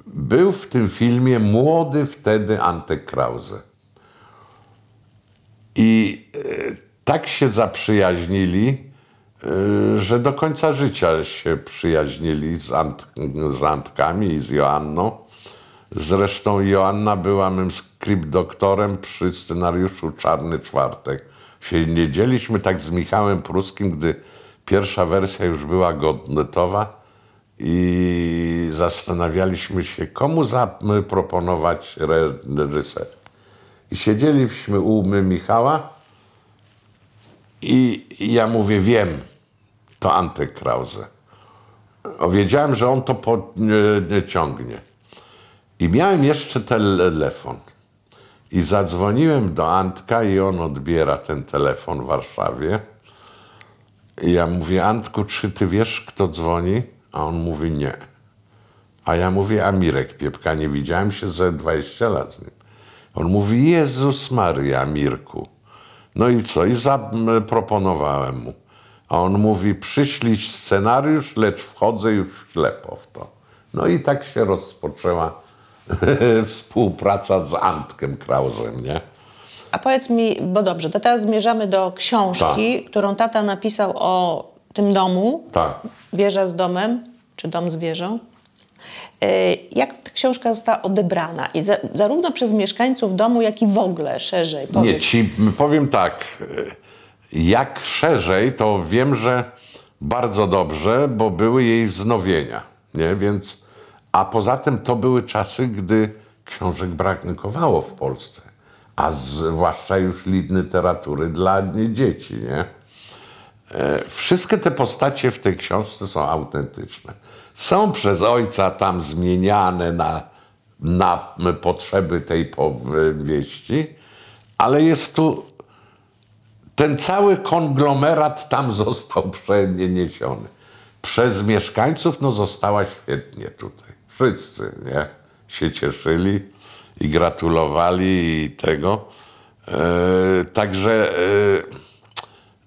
był w tym filmie młody wtedy Antek Krause. I e, tak się zaprzyjaźnili, e, że do końca życia się przyjaźnili z, Ant, z Antkami i z Joanną. Zresztą Joanna była mym doktorem przy scenariuszu Czarny Czwartek. Się nie dzieliśmy tak z Michałem Pruskim, gdy pierwsza wersja już była gotowa i zastanawialiśmy się, komu zaproponować reżyser. I siedzieliśmy u Michała i ja mówię, wiem, to Antek Krause. Wiedziałem, że on to pociągnie. I miałem jeszcze telefon. I zadzwoniłem do Antka i on odbiera ten telefon w Warszawie. I ja mówię, Antku, czy ty wiesz, kto dzwoni? A on mówi, nie. A ja mówię, a Mirek Piepka, nie widziałem się ze 20 lat z nim. On mówi, Jezus Maria, Mirku. No i co? I zaproponowałem mu. A on mówi, przyślij scenariusz, lecz wchodzę już ślepo w to. No i tak się rozpoczęła współpraca z Antkiem Krausem, nie? A powiedz mi, bo dobrze, to teraz zmierzamy do książki, którą tata napisał o tym domu, Tak. wieża z domem, czy dom z wieżą. E, Jak ta książka została odebrana? I za, zarówno przez mieszkańców domu, jak i w ogóle szerzej. Nie, Powiedz. ci powiem tak. Jak szerzej, to wiem, że bardzo dobrze, bo były jej wznowienia. Nie? Więc, a poza tym to były czasy, gdy książek brakowało w Polsce. A zwłaszcza już literatury dla dzieci. Nie? E, Wszystkie te postacie w tej książce są autentyczne. Są przez ojca tam zmieniane na, na potrzeby tej powieści, ale jest tu ten cały konglomerat tam został przeniesiony. Przez mieszkańców no została świetnie tutaj. Wszyscy, nie? Się cieszyli i gratulowali i tego. E, także e,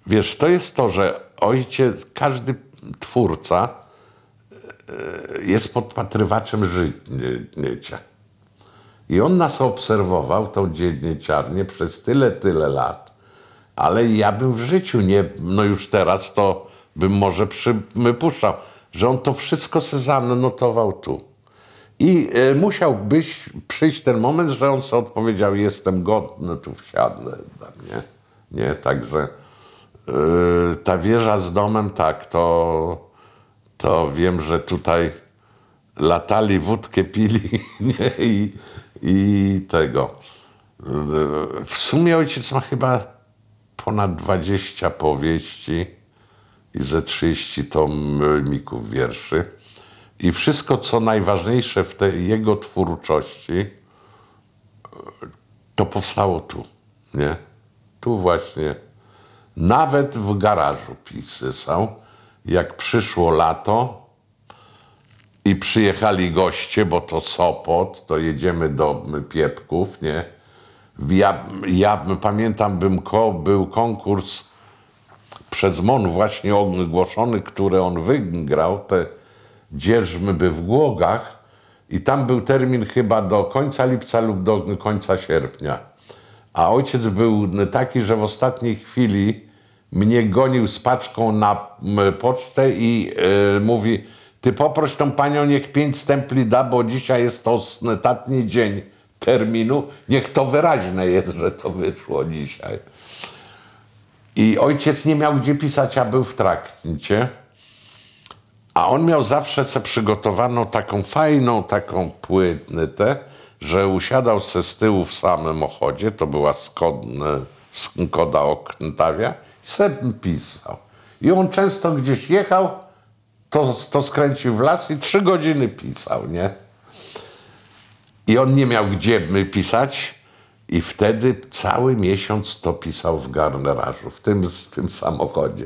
Wiesz, to jest to, że ojciec, każdy twórca jest podpatrywaczem życia. I on nas obserwował, tą dzienniczarnię, przez tyle, tyle lat. Ale ja bym w życiu nie, no już teraz to bym może przypuszczał, że on to wszystko se zanotował tu. I e, musiał być, przyjść ten moment, że on sobie odpowiedział, jestem godny, tu wsiadnę. Nie, nie? także e, ta wieża z domem, tak, to, to wiem, że tutaj latali, wódkę pili nie? I, i tego. W sumie ojciec ma chyba ponad 20 powieści i ze 30 tomików wierszy. I wszystko, co najważniejsze w tej jego twórczości, to powstało tu, nie? Tu właśnie. Nawet w garażu pisy są. Jak przyszło lato i przyjechali goście, bo to Sopot, to jedziemy do Piepków, nie? Ja, ja pamiętam, bym ko, był konkurs przez MON właśnie ogłoszony, który on wygrał, te dzierżmy by w Głogach i tam był termin chyba do końca lipca lub do końca sierpnia. A ojciec był taki, że w ostatniej chwili mnie gonił z paczką na pocztę i e, mówi, ty poproś tą panią, niech pięć stempli da, bo dzisiaj jest to ostatni dzień terminu. Niech to wyraźne jest, że to wyszło dzisiaj. I ojciec nie miał gdzie pisać, a był w trakcie. A on miał zawsze se przygotowaną taką fajną, taką płytę, że usiadał se z tyłu w samochodzie, to była Skod, Skoda Octavia, i se pisał. I on często gdzieś jechał, to, to skręcił w las i trzy godziny pisał, nie? I on nie miał gdzie pisać i wtedy cały miesiąc to pisał w garnerażu, w tym, w tym samochodzie,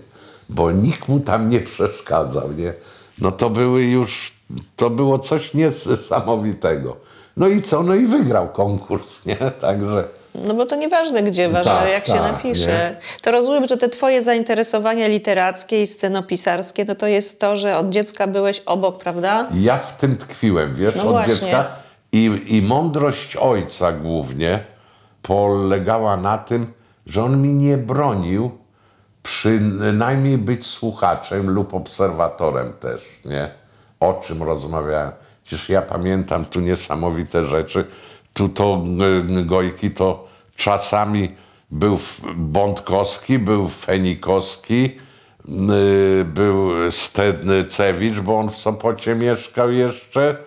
bo nikt mu tam nie przeszkadzał, nie? No to były już, to było coś niesamowitego. No i co? No i wygrał konkurs, nie? Także... No bo to nieważne gdzie, ważne Tak, jak się tak, napisze. nie? To rozumiem, że te twoje zainteresowania literackie i scenopisarskie, no to jest to, że od dziecka byłeś obok, prawda? Ja w tym tkwiłem, wiesz, No od właśnie. dziecka. I, I mądrość ojca głównie polegała na tym, że on mi nie bronił przynajmniej być słuchaczem lub obserwatorem też, nie? O czym rozmawiałem. Przecież ja pamiętam tu niesamowite rzeczy. Tu to y, Gojki to czasami był Bątkowski, był Fenikowski, y, był Stedcewicz, bo on w Sopocie mieszkał jeszcze.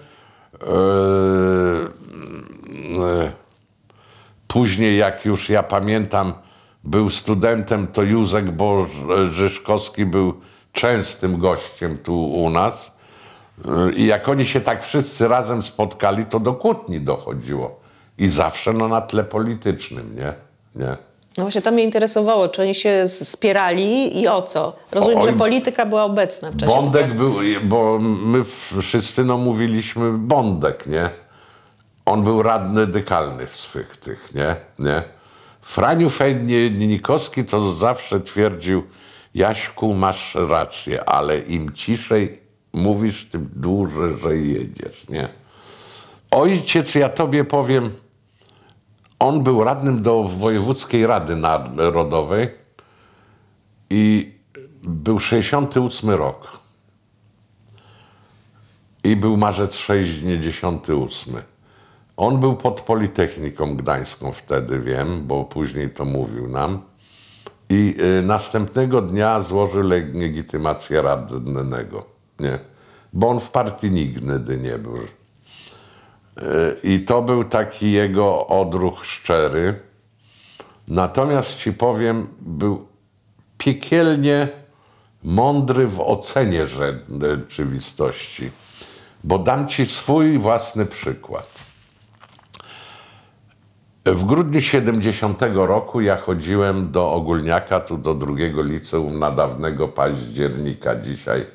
Yy, Później, jak już ja pamiętam, był studentem, to Józek Bożyszkowski był częstym gościem tu u nas. I jak oni się tak wszyscy razem spotkali, to do kłótni dochodziło. I zawsze no, na tle politycznym, nie? nie? No właśnie to mnie interesowało, czy oni się spierali i o co? Rozumiem, Oj. że polityka była obecna w czasie Bondek tego. był, bo my wszyscy no mówiliśmy Bondek, nie? On był radny dykalny w swych tych, nie? nie? Franiu Fejnikowski to zawsze twierdził, Jaśku, masz rację, ale im ciszej mówisz, tym dłużej jedziesz, nie? Ojciec, ja tobie powiem, on był radnym do Wojewódzkiej Rady Narodowej i był 68 rok. I był marzec 68. On był pod Politechniką Gdańską wtedy, wiem, bo później to mówił nam. I y, następnego dnia złożył legitymację radnego. Nie? Bo on w partii nigdy nie był. Y, I to był taki jego odruch szczery. Natomiast ci powiem, był piekielnie mądry w ocenie rzeczywistości. Bo dam ci swój własny przykład. W grudniu 70 roku ja chodziłem do Ogólniaka, tu do drugiego liceum na dawnego października. Dzisiaj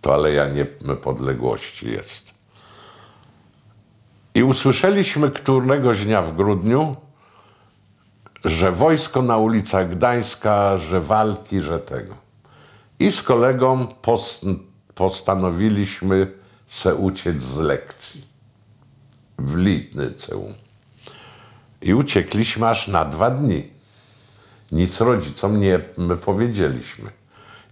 to Aleja Niepodległości jest. I usłyszeliśmy któregoś dnia w grudniu, że wojsko na ulicach Gdańska, że walki, że tego. I z kolegą pos, postanowiliśmy se uciec z lekcji w liceum. I uciekliśmy aż na dwa dni. Nic rodzicom nie my powiedzieliśmy.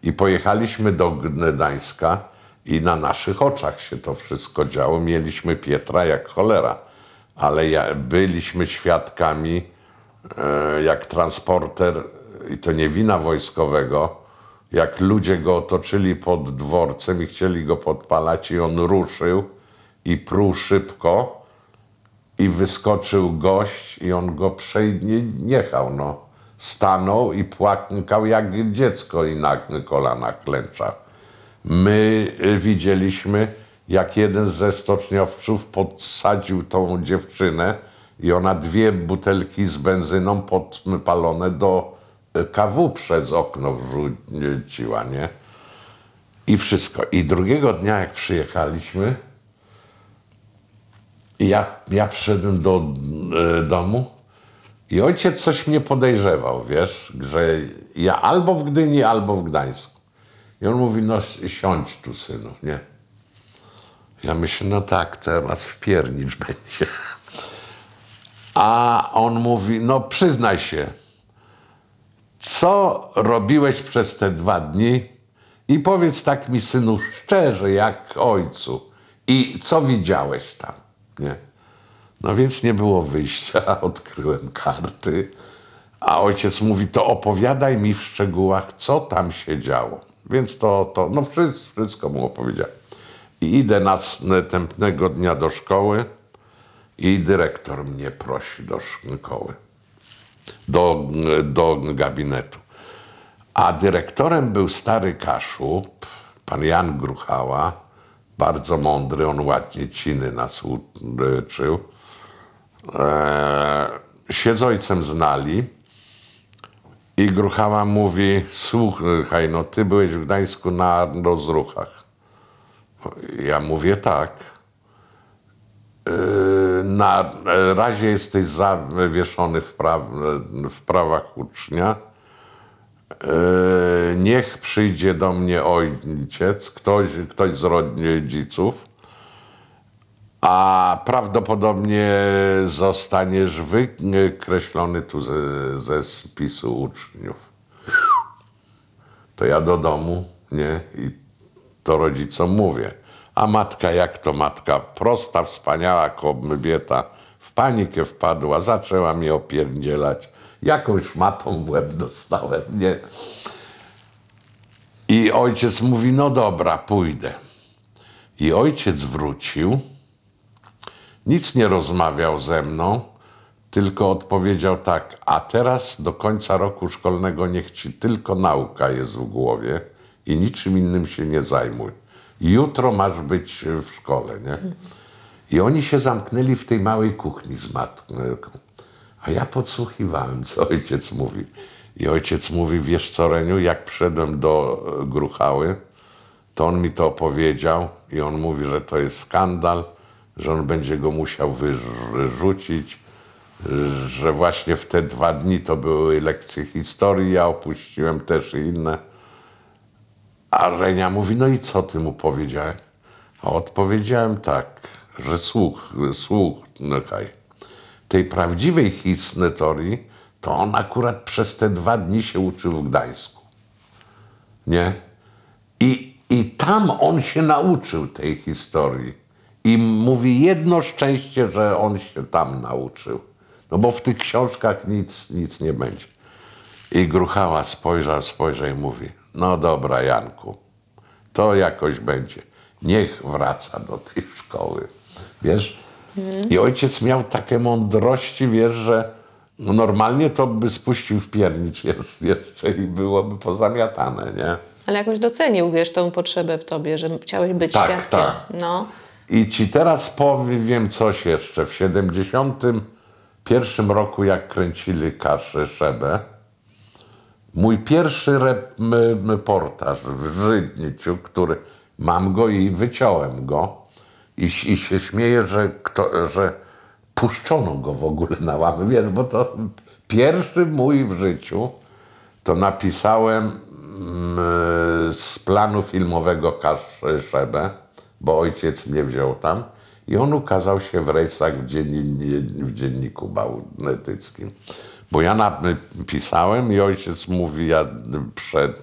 I pojechaliśmy do Gdańska i na naszych oczach się to wszystko działo. Mieliśmy Pietra jak cholera, ale ja, byliśmy świadkami, e, jak transporter, i to nie wina wojskowego, jak ludzie go otoczyli pod dworcem i chcieli go podpalać i on ruszył i pruł szybko i wyskoczył gość i on go przejechał, no. Stanął i płakał jak dziecko i na kolanach klęczał. My y, widzieliśmy, jak jeden ze stoczniowców podsadził tą dziewczynę i ona dwie butelki z benzyną podpalone do y, KW przez okno wrzuciła, nie? I wszystko. I drugiego dnia, jak przyjechaliśmy, ja, ja przyszedłem do e, domu i ojciec coś mnie podejrzewał, wiesz, że ja albo w Gdyni, albo w Gdańsku. I on mówi, no siądź tu, synu, nie? Ja myślę, no tak, teraz wpiernicz będzie. A on mówi, no przyznaj się, co robiłeś przez te dwa dni i powiedz tak mi, synu, szczerze, jak ojcu. I co widziałeś tam, nie? No więc nie było wyjścia, odkryłem karty. A ojciec mówi, to opowiadaj mi w szczegółach, co tam się działo. Więc to, to no wszystko, wszystko mu opowiedziałem. I idę następnego dnia do szkoły i dyrektor mnie prosi do szkoły, do, do gabinetu. A dyrektorem był stary Kaszub, pan Jan Gruchała, bardzo mądry, on ładnie ciny nas uczył. Eee, się z ojcem znali i Gruchała mówi, słuchaj, no ty byłeś w Gdańsku na rozruchach. Ja mówię tak. Eee, Na razie jesteś zawieszony w, pra w prawach ucznia. E, niech przyjdzie do mnie ojciec, ktoś, ktoś z rodziców, a prawdopodobnie zostaniesz wykreślony tu ze, ze spisu uczniów. To ja do domu, nie? I to rodzicom mówię. A matka, jak to matka? Prosta, wspaniała kobieta. W panikę wpadła, zaczęła mnie opierdzielać. Jakąś matą w łeb dostałem, nie? I ojciec mówi, no dobra, pójdę. I ojciec wrócił, nic nie rozmawiał ze mną, tylko odpowiedział tak, a teraz do końca roku szkolnego niech ci tylko nauka jest w głowie i niczym innym się nie zajmuj. Jutro masz być w szkole, nie? I oni się zamknęli w tej małej kuchni z matką. A ja podsłuchiwałem, co ojciec mówi. I ojciec mówi, wiesz co, Reniu, jak przyszedłem do e, Gruchały, to on mi to opowiedział i on mówi, że to jest skandal, że on będzie go musiał wyrzucić, że właśnie w te dwa dni to były lekcje historii, ja opuściłem też inne. A Renia mówi, no i co ty mu powiedziałeś? A odpowiedziałem tak, że słuch, słuchaj, tej prawdziwej historii, to on akurat przez te dwa dni się uczył w Gdańsku. Nie? I, I tam on się nauczył tej historii. I mówi jedno szczęście, że on się tam nauczył. No bo w tych książkach nic, nic nie będzie. I Gruchała spojrzał, spojrzał i mówi, no dobra Janku, to jakoś będzie. Niech wraca do tej szkoły. Wiesz? I ojciec miał takie mądrości, wiesz, że no normalnie to by spuścił w piernicz jeszcze, i byłoby pozamiatane, nie? Ale jakoś docenił, wiesz, tą potrzebę w tobie, że chciałeś być Tak, świadkiem. tak. No. I ci teraz powiem coś jeszcze. W 71 roku, jak kręcili Kaszę Szebę, mój pierwszy reportaż w Żydniciu, który mam go i wyciąłem go i, i się śmieję, że, kto, że puszczono go w ogóle na łamy, wiesz, bo to pierwszy mój w życiu to napisałem mm, z planu filmowego Kaszę Szebę, bo ojciec mnie wziął tam i on ukazał się w rejsach w, w dzienniku bałtyckim. Bo ja napisałem i ojciec mówi, ja prze,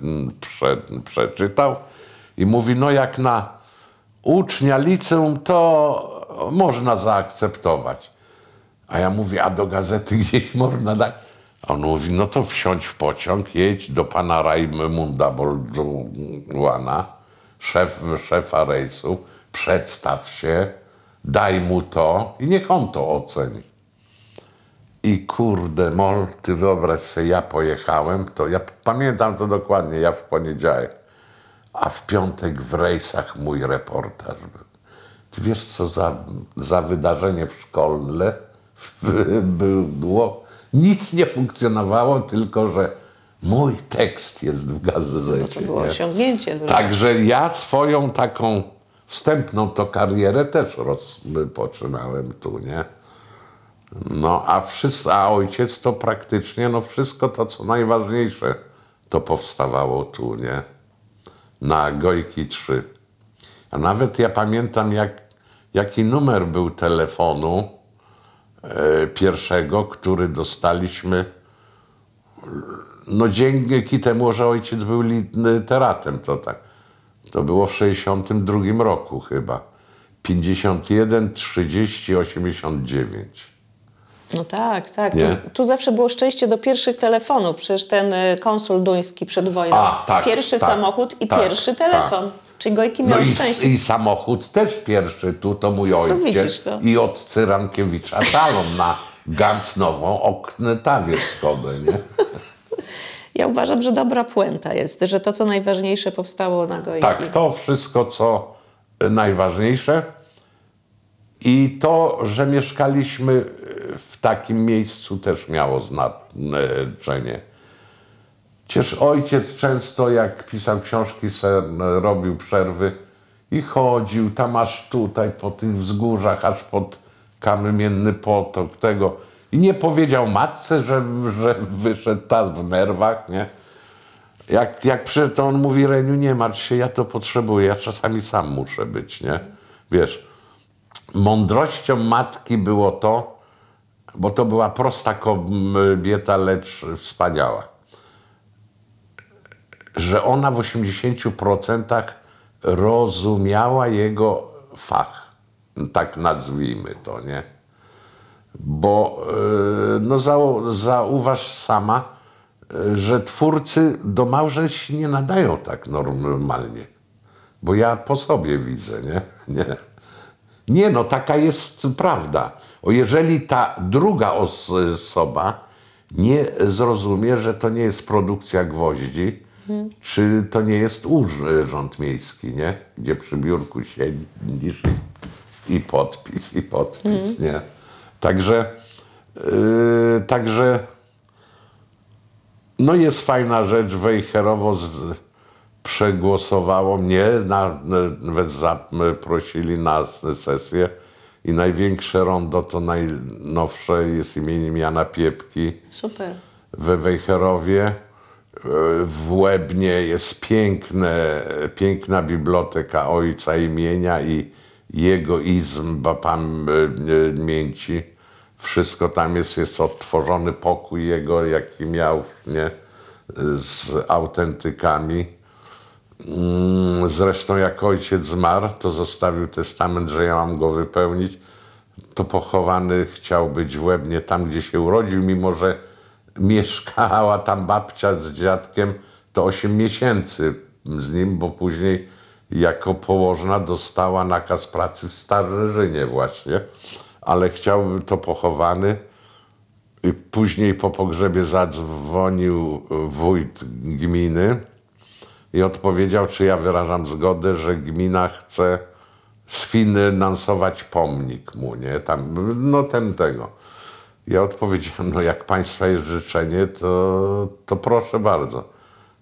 prze, przeczytał i mówi, no jak na ucznia liceum to można zaakceptować. A ja mówię, a do gazety gdzieś można dać? A on mówi, no to wsiądź w pociąg, jedź do pana Rajmunda Bolduana, szef, szefa rejsu, przedstaw się, daj mu to i niech on to oceni. I kurde, mol, ty wyobraź sobie, ja pojechałem, to ja pamiętam to dokładnie, ja w poniedziałek, a w piątek w rejsach mój reportaż był. Ty wiesz, co za, za wydarzenie w szkole było? Nic nie funkcjonowało, tylko że mój tekst jest w gazecie. No to było nie? osiągnięcie. Także ja swoją taką wstępną to karierę też rozpoczynałem tu, nie? No, a, wszyscy, a ojciec to praktycznie, no wszystko to, co najważniejsze, to powstawało tu, nie? Na Gojki 3. A nawet ja pamiętam, jak, jaki numer był telefonu e, pierwszego, który dostaliśmy no dzięki temu, że ojciec był literatem, to tak. To było w 62 roku chyba. 51, 30, 89. No tak, tak. Tu, Nie? tu zawsze było szczęście do pierwszych telefonów. Przecież ten y, konsul duński przed wojną. A, tak, pierwszy tak, samochód i tak, pierwszy telefon. Czyli Gojki No miał i, szczęście. i samochód też pierwszy tu, to mój ojciec. widzisz to. I od Cyrankiewicza talon na Gancnową Oknetawię Skodę, nie? Ja uważam, że dobra puenta jest, że to, co najważniejsze powstało na Gojki. Tak, to wszystko, co najważniejsze. I to, że mieszkaliśmy w takim miejscu, też miało znaczenie. Przecież ojciec często, jak pisał książki, robił przerwy i chodził tam aż tutaj, po tych wzgórzach, aż pod kamienny potok tego. I nie powiedział matce, że, że wyszedł tas w nerwach, nie? Jak, jak przyszedł, to on mówi, Reniu, nie martw się, ja to potrzebuję, ja czasami sam muszę być, nie? Wiesz, mądrością matki było to, bo to była prosta kobieta, lecz wspaniała, że ona w 80% rozumiała jego fach, tak nazwijmy to, nie? Bo yy, no zau, zauważ sama, yy, że twórcy do małżeństw się nie nadają tak normalnie. Bo ja po sobie widzę, nie? Nie, nie no, taka jest prawda. O jeżeli ta druga os- osoba nie zrozumie, że to nie jest produkcja gwoździ, czy to nie jest urząd miejski, nie? Gdzie przy biurku siedzisz i, i podpis, i podpis, nie? Także, yy, także no jest fajna rzecz, Wejherowo z, przegłosowało mnie, na, nawet zaprosili na sesję i największe rondo to najnowsze jest imieniem Jana Piepki Super. we Wejherowie. E, W Łebnie jest piękne, piękna biblioteka ojca imienia i jego izm ba- pamięci. Wszystko tam jest, jest odtworzony pokój jego, jaki miał, nie? Z autentykami. Mm, Zresztą jak ojciec zmarł, to zostawił testament, że ja mam go wypełnić. To pochowany chciał być w Łebnie, tam gdzie się urodził, mimo że mieszkała tam babcia z dziadkiem, to 8 miesięcy z nim, bo później jako położna dostała nakaz pracy w Starzynie właśnie, ale chciałby to pochowany. I później po pogrzebie zadzwonił wójt gminy i odpowiedział, czy ja wyrażam zgodę, że gmina chce sfinansować pomnik mu, nie? Tam, no ten tego. Ja odpowiedziałem, no jak państwa jest życzenie, to, to proszę bardzo.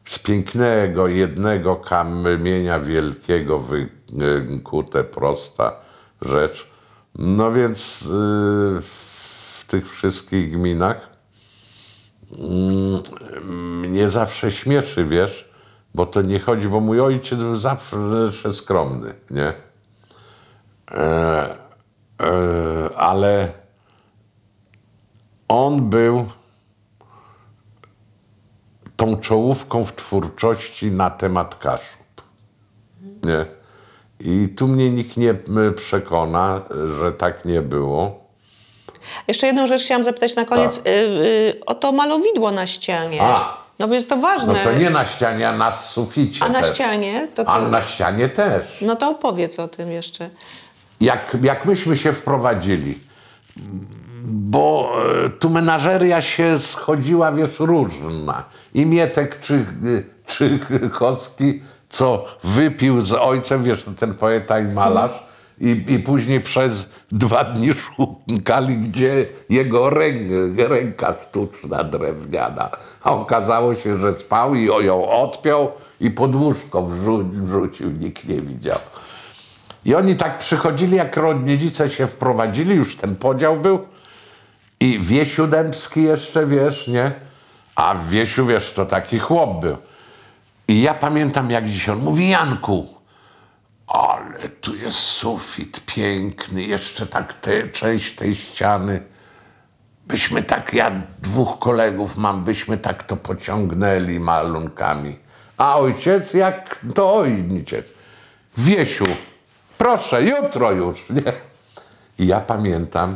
Z pięknego, jednego kamienia wielkiego wykute, prosta rzecz. No więc yy, w tych wszystkich gminach mnie zawsze śmieszy, wiesz, bo to nie chodzi, bo mój ojciec był zawsze skromny, nie? E, e, ale on był tą czołówką w twórczości na temat Kaszub, nie? I tu mnie nikt nie przekona, że tak nie było. Jeszcze jedną rzecz chciałam zapytać na koniec y, y, o to malowidło na ścianie. Tak. A. No bo jest to No ważne. to nie na ścianie, a na suficie A na też. ścianie to co? A na ścianie też. No to opowiedz o tym jeszcze. jak, jak myśmy się wprowadzili, bo e, tu menażeria się schodziła, wiesz, różna. I Mietek czy, czy Kowski, co wypił z ojcem, wiesz, ten poeta i malarz, i, i później przez dwa dni szukali, gdzie jego ręk, ręka sztuczna, drewniana. A okazało się, że spał i ją odpiął i pod łóżko wrzu- wrzucił, nikt nie widział. I oni tak przychodzili, jak rodzice się wprowadzili, już ten podział był. I Wiesiu Dębski jeszcze, wiesz, nie? A Wiesiu, wiesz, to taki chłop był. I ja pamiętam, jak dziś on mówi, Janku, ale tu jest sufit piękny, jeszcze tak te, część tej ściany. Byśmy tak, ja dwóch kolegów mam, byśmy tak to pociągnęli malunkami. A ojciec, jak to ojciec. Wiesiu, proszę, jutro już, nie? I ja pamiętam,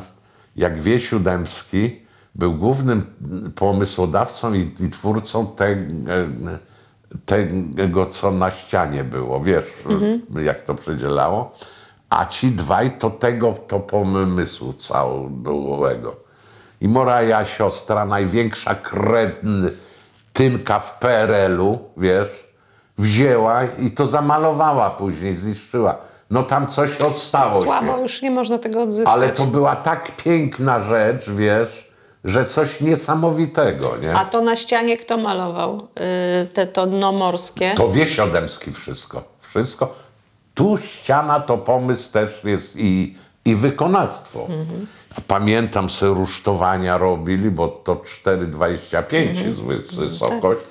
jak Wiesiu Dębski był głównym pomysłodawcą i, i twórcą te, tego, co na ścianie było, wiesz, jak to przedzielało. A ci dwaj to tego, to pomysłu całego. I moja siostra, największa kretynka w PRL-u, wiesz, wzięła i to zamalowała później, zniszczyła. No tam coś odstało się. Słabo, już nie można tego odzyskać. Ale to była tak piękna rzecz, wiesz, że coś niesamowitego, nie? A to na ścianie kto malował? Y, te to dno morskie? To Wiesiodemski wszystko. Wszystko. Tu ściana to pomysł też jest i, i wykonawstwo. Pamiętam, se rusztowania robili, bo to 4,25 jest wys- wysokość.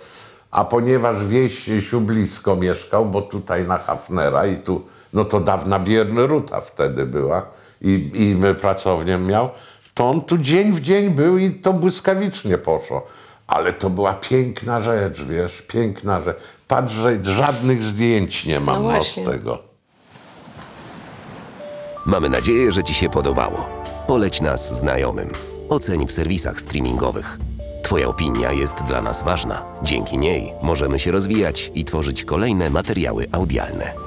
A ponieważ Wiesiu blisko mieszkał, bo tutaj na Hafnera i tu, no to dawna Bierny Ruta wtedy była i, i pracownię miał, to on tu dzień w dzień był i to błyskawicznie poszło. Ale to była piękna rzecz, wiesz, piękna rzecz. Patrz, że żadnych zdjęć nie mam No z tego. Mamy nadzieję, że Ci się podobało. Poleć nas znajomym. Oceń w serwisach streamingowych. Twoja opinia jest dla nas ważna. Dzięki niej możemy się rozwijać i tworzyć kolejne materiały audialne.